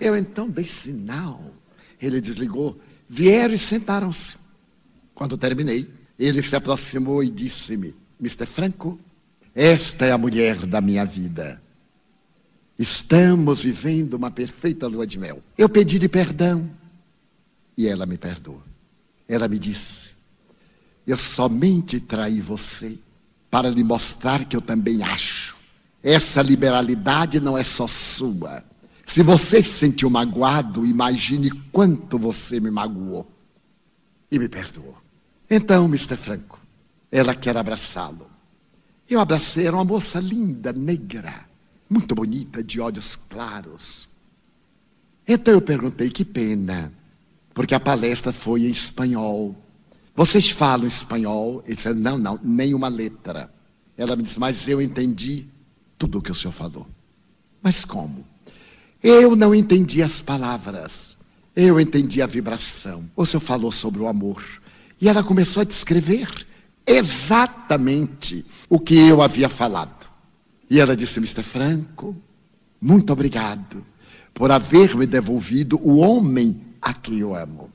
Speaker 1: Eu então dei sinal. Ele desligou. Vieram e sentaram-se. Quando terminei, ele se aproximou e disse-me: Mr. Franco, esta é a mulher da minha vida. Estamos vivendo uma perfeita lua de mel. Eu pedi-lhe perdão e ela me perdoou. Ela me disse: Eu somente traí você para lhe mostrar que eu também acho. Essa liberalidade não é só sua. Se você se sentiu magoado, imagine quanto você me magoou. E me perdoou. Então, Mr. Franco, ela quer abraçá-lo. Eu abracei, era uma moça linda, negra, muito bonita, de olhos claros. Então eu perguntei, que pena, porque a palestra foi em espanhol. Vocês falam espanhol? Ele disse, não, não, nenhuma letra. Ela me disse, mas eu entendi tudo o que o senhor falou. Mas como? Eu não entendi as palavras. Eu entendi a vibração. O senhor falou sobre o amor. E ela começou a descrever exatamente o que eu havia falado. E ela disse: Mr. Franco, muito obrigado por haver me devolvido o homem a quem eu amo.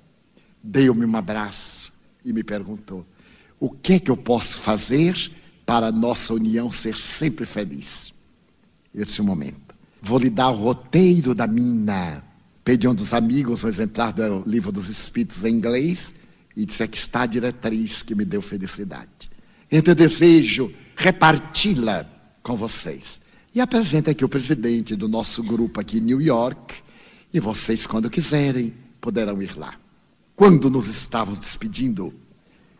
Speaker 1: Deu-me um abraço e me perguntou: o que é que eu posso fazer para a nossa união ser sempre feliz? Eu disse: um momento, vou lhe dar o roteiro da mina. Pedi um dos amigos o exemplar do livro dos Espíritos em inglês e disse: Aqui está a diretriz que me deu felicidade. Então eu desejo reparti-la com vocês. E apresenta aqui o presidente do nosso grupo aqui em New York. E vocês, quando quiserem, poderão ir lá. Quando nos estávamos despedindo,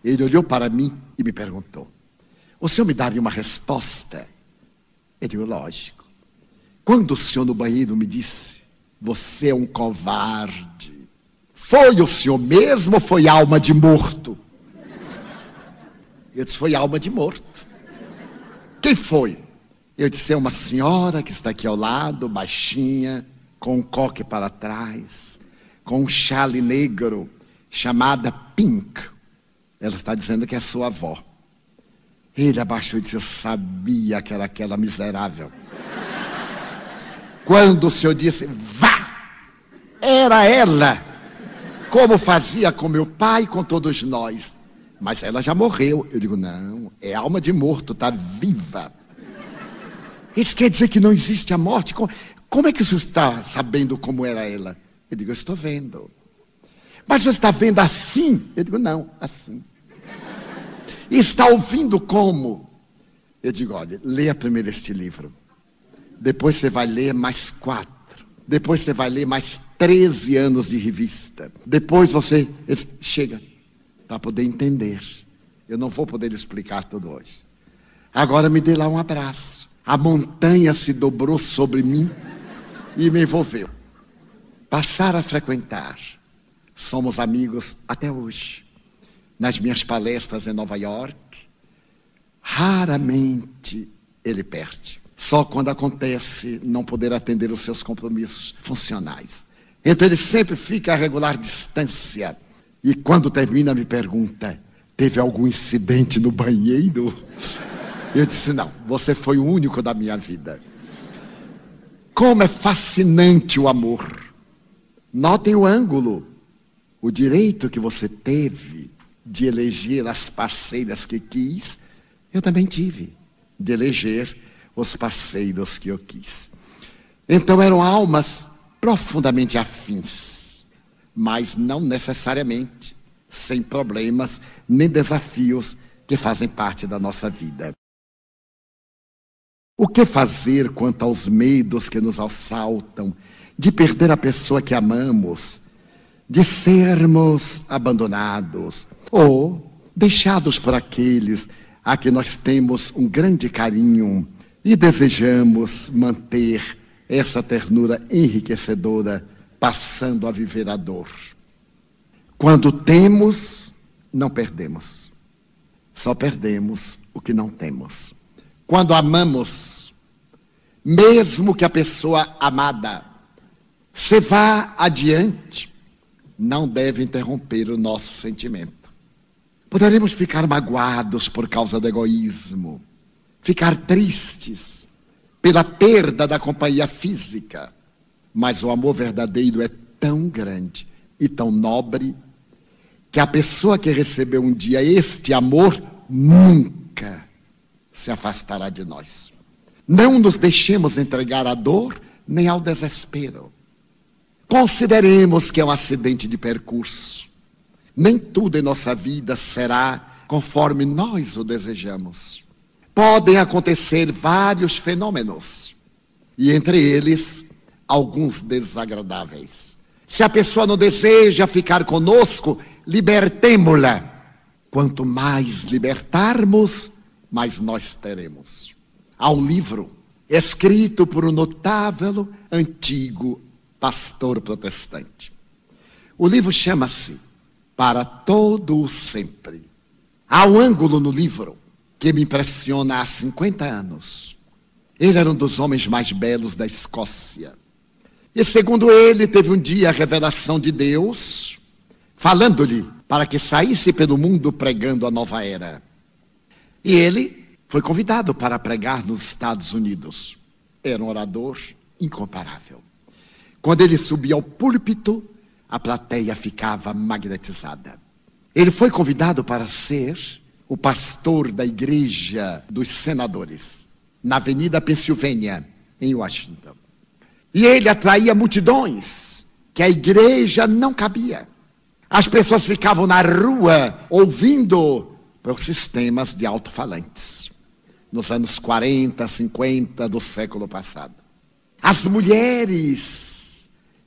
Speaker 1: ele olhou para mim e me perguntou: O senhor me daria uma resposta? Eu digo: Lógico. Quando o senhor no banheiro me disse: Você é um covarde foi o senhor mesmo ou foi alma de morto? Eu disse: Foi alma de morto. Quem foi? Eu disse: É uma senhora que está aqui ao lado, baixinha, com um coque para trás, com um chale negro, chamada Pink. Ela está dizendo que é sua avó. Ele abaixou e disse: Eu sabia que era aquela miserável. Quando o senhor disse, vá, era ela como fazia com meu pai e com todos nós. Mas ela já morreu. Eu digo, não, é alma de morto, está viva. Isso quer dizer que não existe a morte? Como, é que o senhor está sabendo como era ela? Eu digo, eu estou vendo. Mas você está vendo assim? Eu digo, não, assim. E está ouvindo como? Eu digo, olha, leia primeiro este livro. Depois você vai ler mais quatro. Depois você vai ler mais 13 anos de revista. Depois você chega para poder entender. Eu não vou poder explicar tudo hoje. Agora me dê lá um abraço. A montanha se dobrou sobre mim e me envolveu. Passar a frequentar. Somos amigos até hoje. Nas minhas palestras em Nova York, raramente ele perde. Só quando acontece não poder atender os seus compromissos funcionais. Então ele sempre fica a regular distância. E quando termina, me pergunta: teve algum incidente no banheiro? Eu disse: não, você foi o único da minha vida. Como é fascinante o amor. Notem o ângulo, o direito que você teve de eleger as parceiras que quis, eu também tive, de eleger os parceiros que eu quis. Então eram almas profundamente afins, mas não necessariamente sem problemas nem desafios que fazem parte da nossa vida. O que fazer quanto aos medos que nos assaltam de perder a pessoa que amamos, de sermos abandonados ou deixados por aqueles a que nós temos um grande carinho e desejamos manter essa ternura enriquecedora, passando a viver a dor. Quando temos, não perdemos. Só perdemos o que não temos. Quando amamos, mesmo que a pessoa amada se vá adiante, não deve interromper o nosso sentimento. Poderemos ficar magoados por causa do egoísmo, ficar tristes pela perda da companhia física, mas o amor verdadeiro é tão grande e tão nobre que a pessoa que recebeu um dia este amor nunca se afastará de nós. Não nos deixemos entregar à dor nem ao desespero. Consideremos que é um acidente de percurso. Nem tudo em nossa vida será conforme nós o desejamos. Podem acontecer vários fenômenos, e entre eles, alguns desagradáveis. Se a pessoa não deseja ficar conosco, libertemo-la. Quanto mais libertarmos, mas nós teremos. Há um livro escrito por um notável antigo pastor protestante. O livro chama-se Para Todo o Sempre. Há um ângulo no livro que me impressiona há 50 anos. Ele era um dos homens mais belos da Escócia. E segundo ele, teve um dia a revelação de Deus, falando-lhe para que saísse pelo mundo pregando a nova era. E ele foi convidado para pregar nos Estados Unidos. Era um orador incomparável. Quando ele subia ao púlpito, a plateia ficava magnetizada. Ele foi convidado para ser o pastor da igreja dos senadores, na Avenida Pensilvânia, em Washington. E ele atraía multidões que a igreja não cabia. As pessoas ficavam na rua ouvindo por sistemas de alto-falantes, nos anos 40, 50 do século passado. As mulheres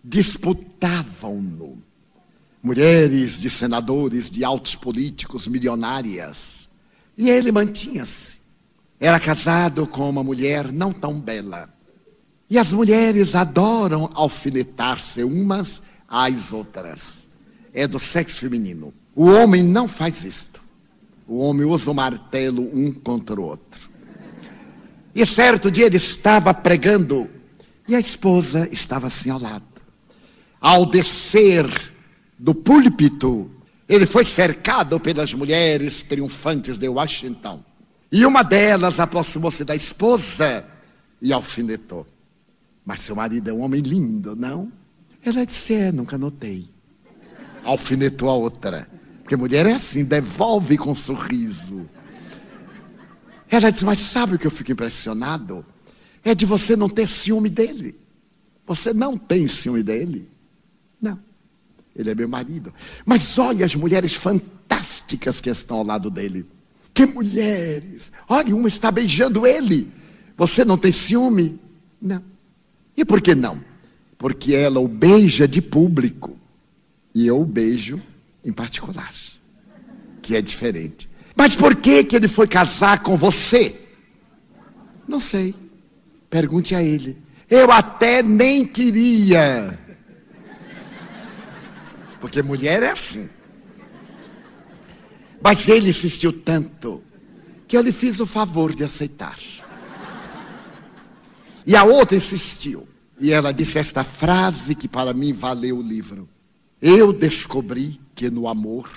Speaker 1: disputavam-no. Mulheres de senadores, de altos políticos, milionárias. E ele mantinha-se. Era casado com uma mulher não tão bela. E as mulheres adoram alfinetar-se umas às outras. É do sexo feminino. O homem não faz isto. O homem usa o martelo um contra o outro. E certo dia ele estava pregando e a esposa estava assim ao lado. Ao descer do púlpito, ele foi cercado pelas mulheres triunfantes de Washington. E uma delas aproximou-se da esposa e alfinetou. Mas seu marido é um homem lindo, não? Ela disse: É, nunca notei. Alfinetou a outra. Porque mulher é assim, devolve com um sorriso. Ela diz, mas sabe o que eu fico impressionado? É de você não ter ciúme dele. Você não tem ciúme dele? Ele é meu marido. Mas olha as mulheres fantásticas que estão ao lado dele. Que mulheres! Olha, uma está beijando ele. Você não tem ciúme? Não. E por que não? Porque ela o beija de público. E eu o beijo em particular, que é diferente. Mas por que, que ele foi casar com você? Não sei. Pergunte a ele. Eu até nem queria. Porque mulher é assim. Mas ele insistiu tanto que eu lhe fiz o favor de aceitar. E a outra insistiu. E ela disse esta frase que para mim valeu o livro. Eu descobri que no amor,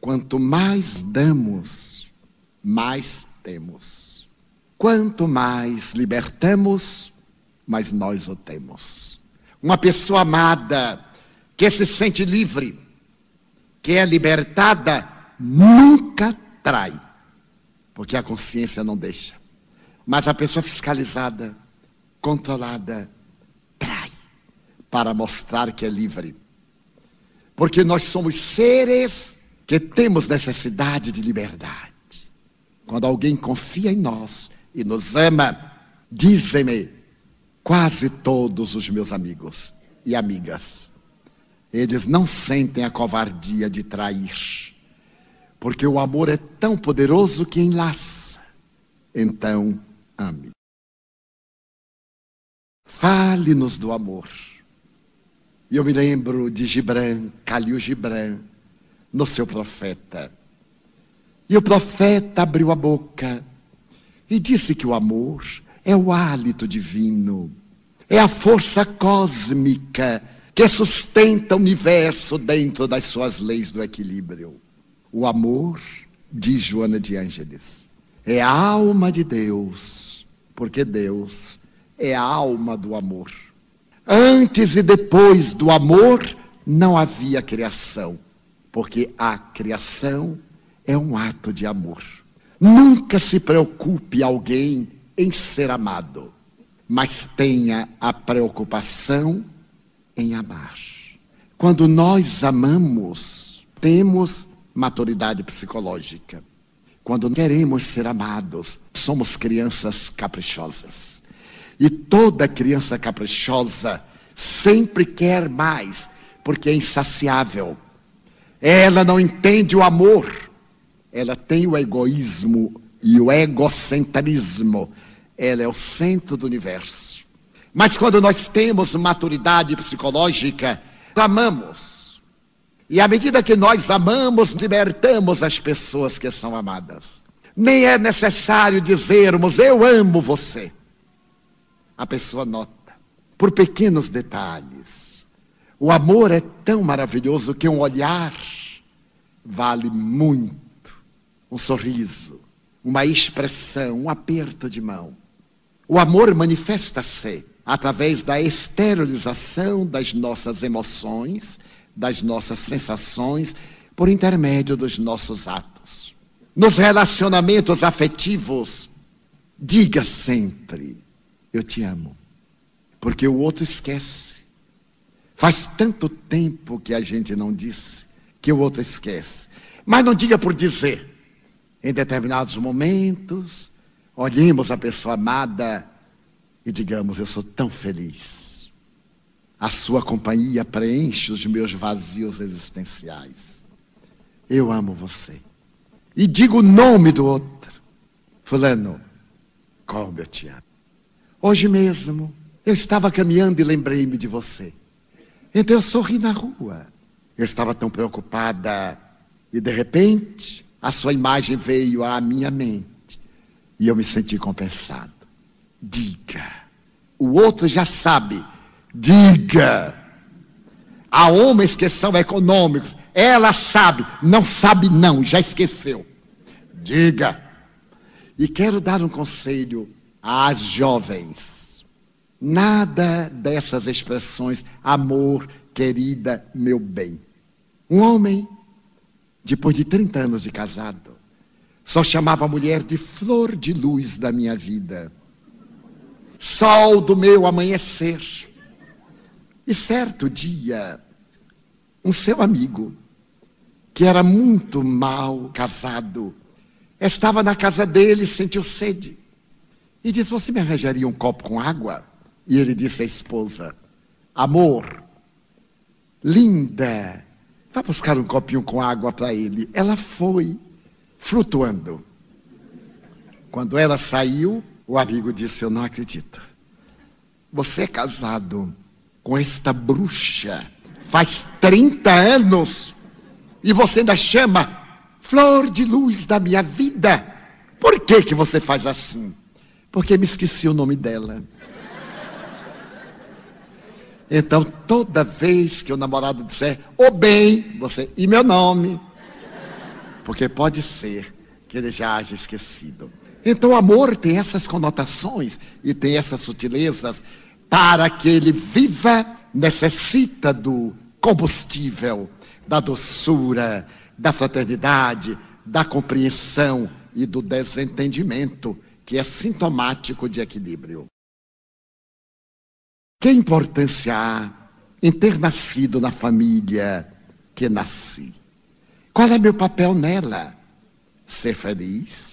Speaker 1: quanto mais damos, mais temos. Quanto mais libertamos, mais nós o temos. Uma pessoa amada, que se sente livre, que é libertada, nunca trai, porque a consciência não deixa. Mas a pessoa fiscalizada, controlada, para mostrar que é livre. Porque nós somos seres que temos necessidade de liberdade. Quando alguém confia em nós e nos ama, dizem-me quase todos os meus amigos e amigas. Eles não sentem a covardia de trair, porque o amor é tão poderoso que enlaça. Então, ame. Fale-nos do amor. E eu me lembro de Gibran, Calil Gibran, no seu profeta. E o profeta abriu a boca e disse que o amor é o hálito divino, é a força cósmica que sustenta o universo dentro das suas leis do equilíbrio. O amor, diz Joana de Ângeles, é a alma de Deus, porque Deus é a alma do amor. Antes e depois do amor não havia criação, porque a criação é um ato de amor. Nunca se preocupe alguém em ser amado, mas tenha a preocupação em amar. Quando nós amamos, temos maturidade psicológica. Quando queremos ser amados, somos crianças caprichosas. E toda criança caprichosa sempre quer mais, porque é insaciável. Ela não entende o amor, ela tem o egoísmo e o egocentrismo. Ela é o centro do universo. Mas quando nós temos maturidade psicológica, amamos. E à medida que nós amamos, libertamos as pessoas que são amadas. Nem é necessário dizermos eu amo você a pessoa nota, por pequenos detalhes. O amor é tão maravilhoso que um olhar vale muito. Um sorriso, uma expressão, um aperto de mão. O amor manifesta-se através da esterilização das nossas emoções, das nossas sensações, por intermédio dos nossos atos. Nos relacionamentos afetivos, diga sempre: eu te amo. Porque o outro esquece. Faz tanto tempo que a gente não disse que o outro esquece. Mas não diga por dizer. Em determinados momentos, olhemos a pessoa amada e digamos: Eu sou tão feliz. A sua companhia preenche os meus vazios existenciais. Eu amo você. E digo o nome do outro. Fulano, como eu te amo. Hoje mesmo, eu estava caminhando e lembrei-me de você. Então eu sorri na rua. Eu estava tão preocupada e de repente a sua imagem veio à minha mente e eu me senti compensado. Diga. O outro já sabe. Diga. Há homens que são econômicos. Ela sabe. Não sabe, não. Já esqueceu. Diga. E quero dar um conselho às jovens. Nada dessas expressões, amor, querida, meu bem. Um homem, depois de 30 anos de casado, só chamava a mulher de flor de luz da minha vida, sol do meu amanhecer. E certo dia, um seu amigo, que era muito mal casado, estava na casa dele sentiu sede. E disse: Você me arranjaria um copo com água? E ele disse à esposa: Amor, linda, vá buscar um copinho com água para ele. Ela foi, flutuando. Quando ela saiu, o amigo disse: Eu não acredito. Você é casado com esta bruxa faz 30 anos e você ainda chama flor de luz da minha vida. Por que, que você faz assim? porque me esqueci o nome dela. Então, toda vez que o namorado disser, oh, bem, você, e meu nome, porque pode ser que ele já haja esquecido. Então, amor tem essas conotações e tem essas sutilezas. Para que ele viva, necessita do combustível, da doçura, da fraternidade, da compreensão e do desentendimento que é sintomático de equilíbrio. Que importância há em ter nascido na família que nasci? Qual é meu papel nela? Ser feliz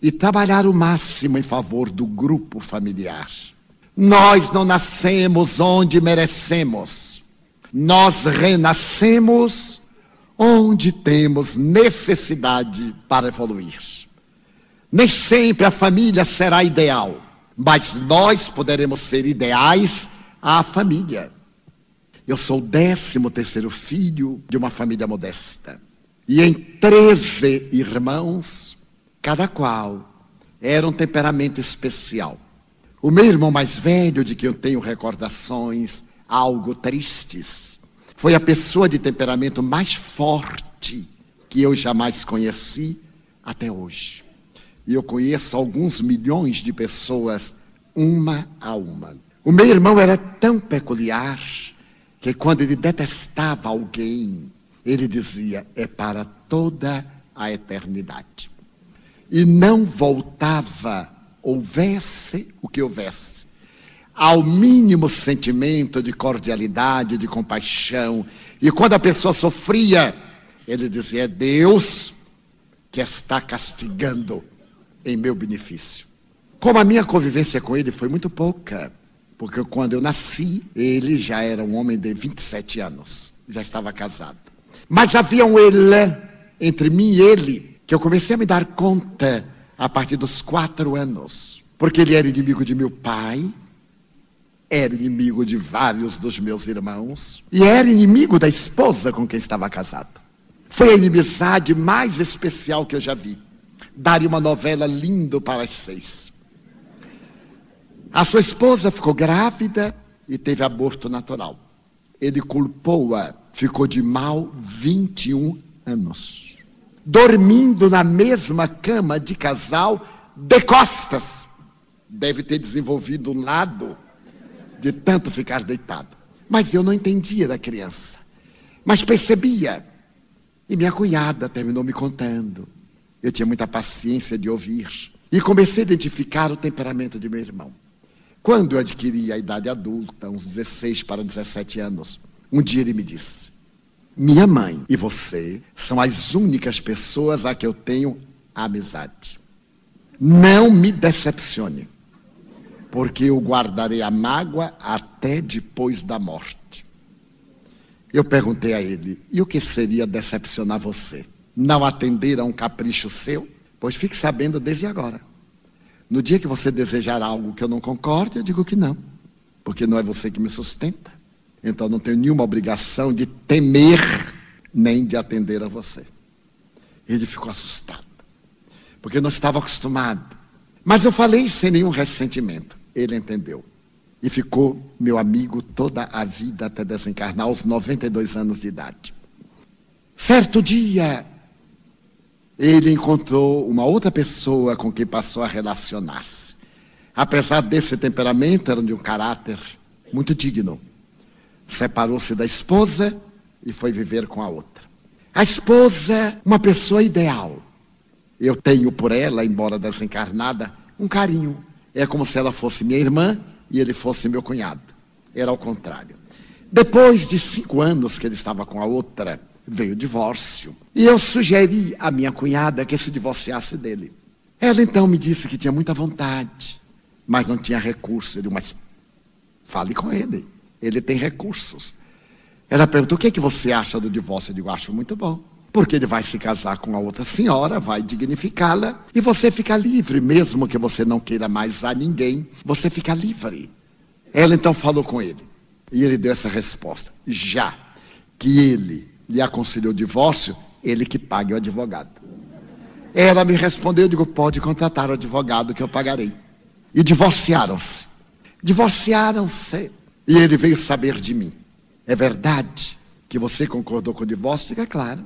Speaker 1: e trabalhar o máximo em favor do grupo familiar. Nós não nascemos onde merecemos. Nós renascemos onde temos necessidade para evoluir. Nem sempre a família será ideal, mas nós poderemos ser ideais à família. Eu sou o décimo terceiro filho de uma família modesta. E em treze irmãos, cada qual era um temperamento especial. O meu irmão mais velho, de quem eu tenho recordações algo tristes, foi a pessoa de temperamento mais forte que eu jamais conheci até hoje. E eu conheço alguns milhões de pessoas, uma a uma. O meu irmão era tão peculiar que quando ele detestava alguém, ele dizia: é para toda a eternidade. E não voltava, houvesse o que houvesse, ao mínimo sentimento de cordialidade, de compaixão. E quando a pessoa sofria, ele dizia: é Deus que está castigando em meu benefício. Como a minha convivência com ele foi muito pouca, porque quando eu nasci, ele já era um homem de 27 anos, já estava casado. Mas havia um ele entre mim e ele, eu comecei a me dar conta a partir dos quatro anos. Porque ele era inimigo de meu pai, era inimigo de vários dos meus irmãos, e era inimigo da esposa com quem estava casado. Foi a inimizade mais especial que eu já vi. Daria uma novela lindo para as seis. A sua esposa ficou grávida e teve aborto natural. Ele culpou-a, ficou de mal 21 anos. Dormindo na mesma cama de casal, de costas. Deve ter desenvolvido um lado de tanto ficar deitado. Mas eu não entendia da criança. Mas percebia. E minha cunhada terminou me contando. Eu tinha muita paciência de ouvir. E comecei a identificar o temperamento de meu irmão. Quando eu adquiri a idade adulta, uns 16 para 17 anos, um dia ele me disse: Minha mãe e você são as únicas pessoas a que eu tenho amizade. Não me decepcione, porque eu guardarei a mágoa até depois da morte. Eu perguntei a ele: E o que seria decepcionar você? Não atender a um capricho seu? Pois fique sabendo desde agora. No dia que você desejar algo que eu não concorde, eu digo que não, porque não é você que me sustenta. Então não tenho nenhuma obrigação de temer nem de atender a você. Ele ficou assustado, porque não estava acostumado. Mas eu falei sem nenhum ressentimento. Ele entendeu. E ficou meu amigo toda a vida até desencarnar aos 92 anos de idade. Certo dia, ele encontrou uma outra pessoa com quem passou a relacionar-se. Apesar desse temperamento, era de um caráter muito digno. Separou-se da esposa e foi viver com a outra. A esposa, uma pessoa ideal. Eu tenho por ela, embora desencarnada, um carinho. É como se ela fosse minha irmã e ele fosse meu cunhado. Era ao contrário. Depois de cinco anos que ele estava com a outra, veio o divórcio. E eu sugeri à minha cunhada que se divorciasse dele. Ela então me disse que tinha muita vontade, mas não tinha recurso. Eu disse, mas fale com ele, ele tem recursos. Ela perguntou: o que, é que você acha do divórcio? Eu digo: acho muito bom. Porque ele vai se casar com a outra senhora, vai dignificá-la, e você fica livre, mesmo que você não queira mais a ninguém, você fica livre. Ela então falou com ele, e ele deu essa resposta: já que ele lhe aconselhou o divórcio, ele que pague o advogado. Ela me respondeu, eu digo, pode contratar o advogado que eu pagarei. E divorciaram-se. Divorciaram-se. E ele veio saber de mim. É verdade que você concordou com o divórcio? É claro.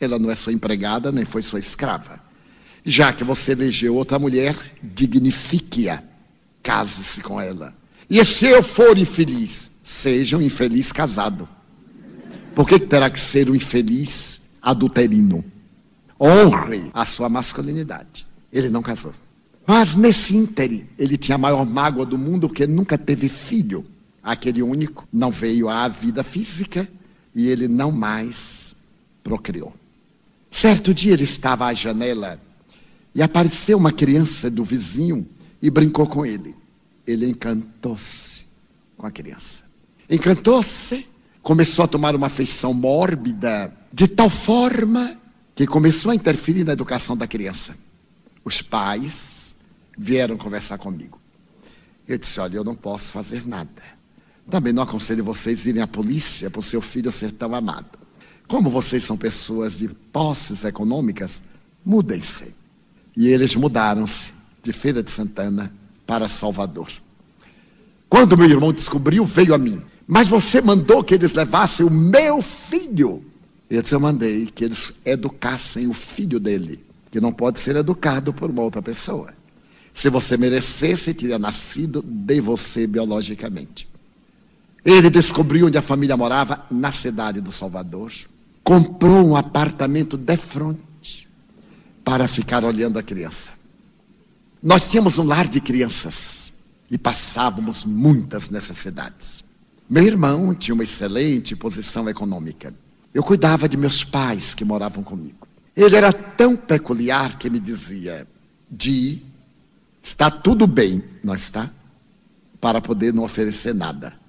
Speaker 1: Ela não é sua empregada, nem foi sua escrava. Já que você elegeu outra mulher, dignifique-a. Case-se com ela. E se eu for infeliz, seja um infeliz casado. Por que terá que ser um infeliz adulterino? Honre a sua masculinidade. Ele não casou. Mas nesse íntere, ele tinha a maior mágoa do mundo porque nunca teve filho. Aquele único, não veio à vida física e ele não mais procriou. Certo dia ele estava à janela e apareceu uma criança do vizinho e brincou com ele. Ele encantou-se com a criança. Encantou-se, começou a tomar uma afeição mórbida, de tal forma que começou a interferir na educação da criança. Os pais vieram conversar comigo. Eu disse: Olha, eu não posso fazer nada. Também não aconselho vocês irem à polícia por seu filho ser tão amado. Como vocês são pessoas de posses econômicas, mudem-se. E eles mudaram-se de Feira de Santana para Salvador. Quando meu irmão descobriu, veio a mim. Mas você mandou que eles levassem o meu filho. Eu disse, eu mandei que eles educassem o filho dele, que não pode ser educado por uma outra pessoa. Se você merecesse, teria nascido de você biologicamente. Ele descobriu onde a família morava, na cidade do Salvador. Comprou um apartamento de frente para ficar olhando a criança. Nós tínhamos um lar de crianças e passávamos muitas necessidades. Meu irmão tinha uma excelente posição econômica. Eu cuidava de meus pais que moravam comigo. Ele era tão peculiar que me dizia: Di, está tudo bem, não está? Para poder não oferecer nada.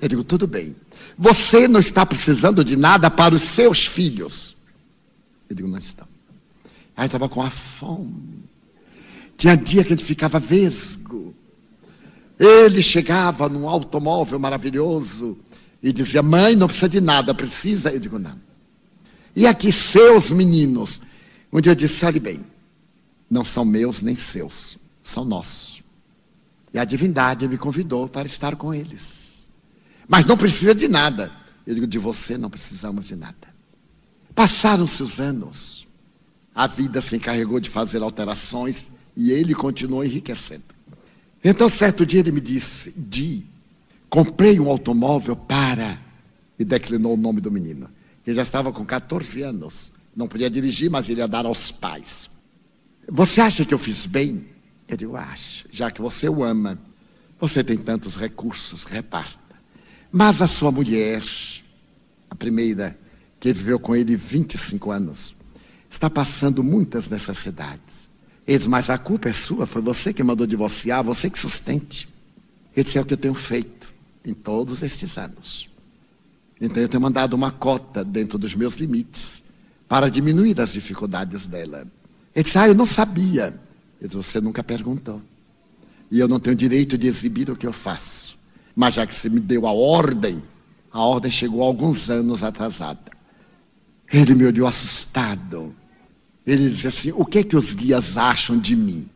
Speaker 1: Eu digo, tudo bem. Você não está precisando de nada para os seus filhos. Eu digo, não estão. Aí estava com a fome. Tinha dia que ele ficava vesgo. Ele chegava num automóvel maravilhoso e dizia: Mãe, não precisa de nada, precisa? Eu digo: Não. E aqui, seus meninos? Um dia eu disse: Olhe bem, não são meus nem seus, são nossos. E a divindade me convidou para estar com eles. Mas não precisa de nada. Eu digo, de você não precisamos de nada. Passaram-se os anos. A vida se encarregou de fazer alterações e ele continuou enriquecendo. Então, certo dia ele me disse: Di, comprei um automóvel para. E declinou o nome do menino. Ele já estava com 14 anos. Não podia dirigir, mas ele ia dar aos pais. Você acha que eu fiz bem? Eu digo, acho. Já que você o ama, você tem tantos recursos, reparta. Mas a sua mulher, a primeira, que viveu com ele 25 anos, está passando muitas necessidades. Ele diz, mas a culpa é sua, foi você que mandou divorciar, você que sustente. Ele disse, é o que eu tenho feito em todos estes anos. Então eu tenho mandado uma cota dentro dos meus limites para diminuir as dificuldades dela. Ele disse, ah, eu não sabia. Ele disse, você nunca perguntou. E eu não tenho direito de exibir o que eu faço. Mas já que você me deu a ordem, a ordem chegou alguns anos atrasada. Ele me olhou assustado. Ele disse assim: O que é que os guias acham de mim?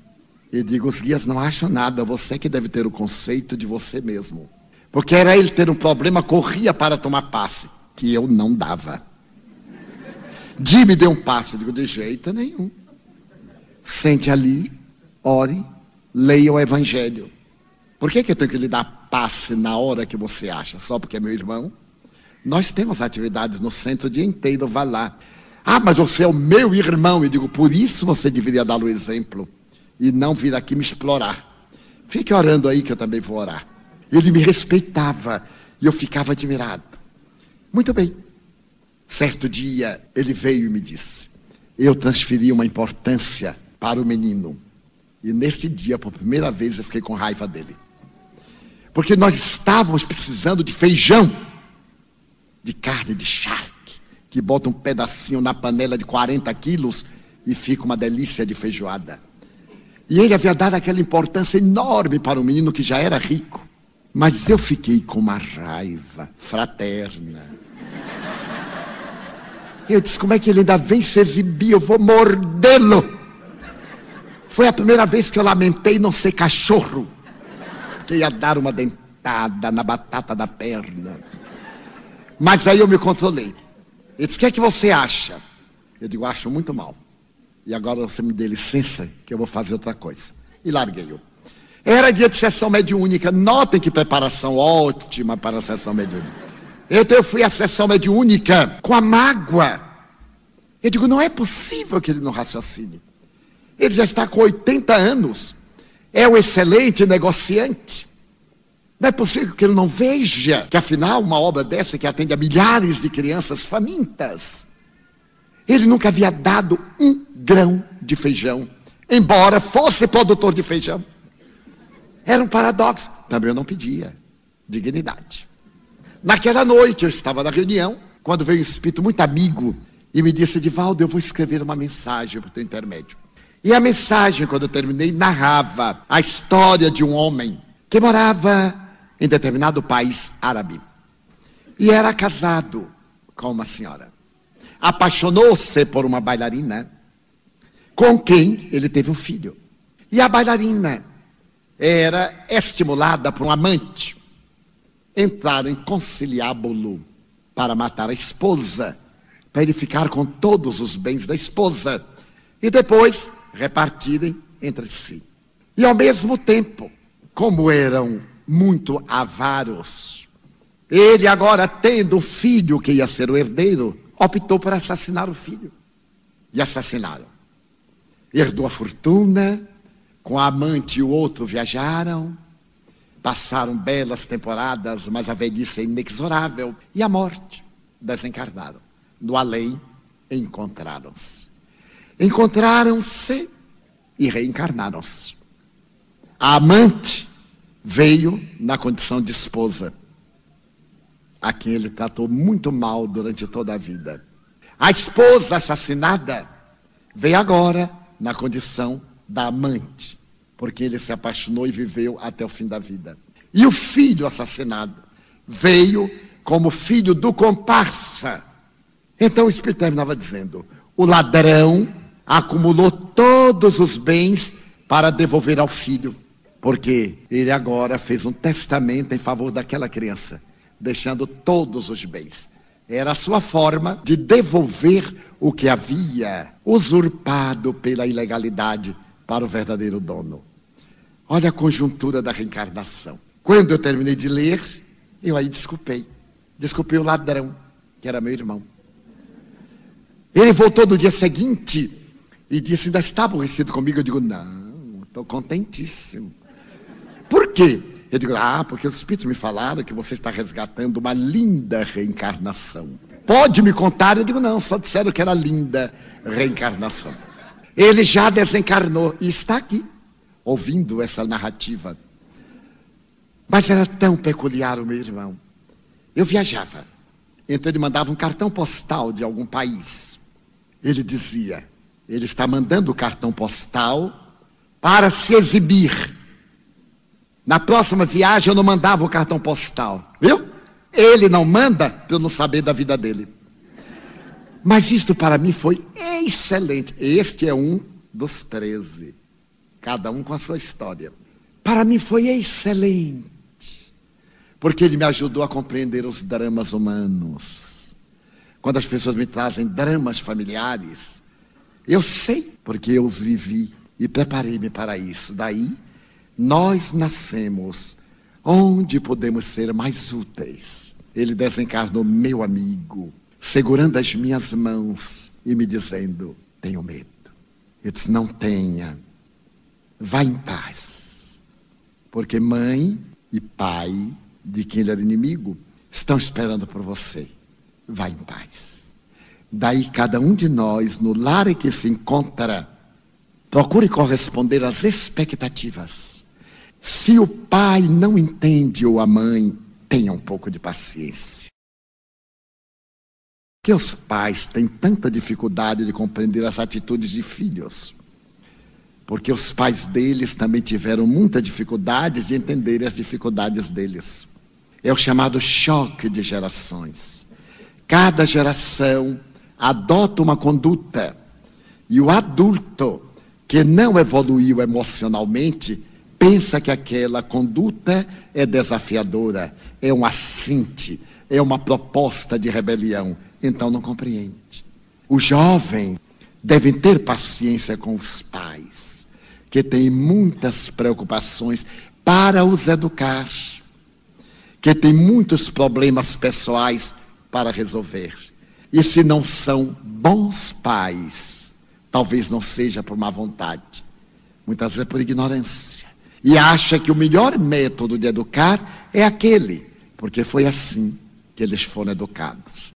Speaker 1: Eu digo: Os guias não acham nada, você que deve ter o conceito de você mesmo. Porque era ele ter um problema, corria para tomar passe, que eu não dava. Di me deu um passe, eu digo: De jeito nenhum. Sente ali, ore, leia o Evangelho. Por que, que eu tenho que lhe dar passe na hora que você acha? Só porque é meu irmão? Nós temos atividades no centro o dia inteiro, vá lá. Ah, mas você é o meu irmão. Eu digo, por isso você deveria dar o exemplo e não vir aqui me explorar. Fique orando aí que eu também vou orar. Ele me respeitava e eu ficava admirado. Muito bem. Certo dia ele veio e me disse: Eu transferi uma importância para o menino. E nesse dia, por primeira vez, eu fiquei com raiva dele. Porque nós estávamos precisando de feijão, de carne de charque, que bota um pedacinho na panela de 40 quilos e fica uma delícia de feijoada. E ele havia dado aquela importância enorme para o menino que já era rico. Mas eu fiquei com uma raiva fraterna. Eu disse: como é que ele ainda vem se exibir? Eu vou mordê-lo. Foi a primeira vez que eu lamentei não ser cachorro ia dar uma dentada na batata da perna. Mas aí eu me controlei. Ele disse: O que é que você acha? Eu digo: Acho muito mal. E agora você me dê licença que eu vou fazer outra coisa. E larguei-o. Era dia de sessão mediúnica. Notem que preparação ótima para a sessão mediúnica. Então eu fui à sessão mediúnica com a mágoa. Eu digo: Não é possível que ele não raciocine. Ele já está com 80 anos é o excelente negociante. Não é possível que ele não veja que, afinal, uma obra dessa que atende a milhares de crianças famintas, ele nunca havia dado um grão de feijão, embora fosse produtor de feijão. Era um paradoxo. Também eu não pedia dignidade. Naquela noite eu estava na reunião, quando veio um espírito muito amigo e me disse: Edivaldo, eu vou escrever uma mensagem para o teu intermédio. E a mensagem, quando eu terminei, narrava a história de um homem que morava em determinado país árabe. E era casado com uma senhora. Apaixonou-se por uma bailarina, com quem ele teve um filho. E a bailarina era estimulada por um amante. Entraram em conciliábulo para matar a esposa, para ele ficar com todos os bens da esposa. E depois repartirem entre si. E ao mesmo tempo, como eram muito avaros. Ele, agora tendo um filho que ia ser o herdeiro, optou por assassinar o filho. E assassinaram. Herdou a fortuna, com a amante e o outro viajaram, passaram belas temporadas, mas a velhice é inexorável. E a morte, desencarnaram. No além, encontraram-se. Encontraram-se e reencarnaram-se. A amante veio na condição de esposa, a quem ele tratou muito mal durante toda a vida. A esposa assassinada veio agora na condição da amante, porque ele se apaixonou e viveu até o fim da vida. E o filho assassinado veio como filho do comparsa. Então o Espírito terminava dizendo: o ladrão acumulou todos os bens para devolver ao filho. Porque ele agora fez um testamento em favor daquela criança, deixando todos os bens. Era a sua forma de devolver o que havia usurpado pela ilegalidade para o verdadeiro dono. Olha a conjuntura da reencarnação. Quando eu terminei de ler, eu aí desculpei. Desculpei o ladrão, que era meu irmão. Ele voltou no dia seguinte e disse: Ainda está aborrecido comigo? Eu digo: Não, estou contentíssimo. Por quê? Eu digo, ah, porque os espíritos me falaram que você está resgatando uma linda reencarnação. Pode me contar? Eu digo, não, só disseram que era linda reencarnação. Ele já desencarnou e está aqui, ouvindo essa narrativa. Mas era tão peculiar o meu irmão. Eu viajava, então ele mandava um cartão postal de algum país. Ele dizia, ele está mandando o cartão postal para se exibir na próxima viagem eu não mandava o cartão postal, viu? Ele não manda para eu não saber da vida dele. Mas isto para mim foi excelente. Este é um dos treze, cada um com a sua história. Para mim foi excelente, porque ele me ajudou a compreender os dramas humanos. Quando as pessoas me trazem dramas familiares, eu sei porque eu os vivi e preparei-me para isso. Daí nós nascemos onde podemos ser mais úteis. Ele desencarnou meu amigo, segurando as minhas mãos e me dizendo: Tenho medo. Eu disse: Não tenha. Vá em paz. Porque mãe e pai de quem ele era inimigo estão esperando por você. Vá em paz. Daí cada um de nós, no lar em que se encontra, procure corresponder às expectativas se o pai não entende ou a mãe, tenha um pouco de paciência. Que os pais têm tanta dificuldade de compreender as atitudes de filhos. Porque os pais deles também tiveram muita dificuldade de entender as dificuldades deles. É o chamado choque de gerações. Cada geração adota uma conduta e o adulto que não evoluiu emocionalmente pensa que aquela conduta é desafiadora, é um assinte, é uma proposta de rebelião, então não compreende. O jovem deve ter paciência com os pais, que têm muitas preocupações para os educar, que têm muitos problemas pessoais para resolver. E se não são bons pais, talvez não seja por má vontade, muitas vezes por ignorância e acha que o melhor método de educar é aquele, porque foi assim que eles foram educados.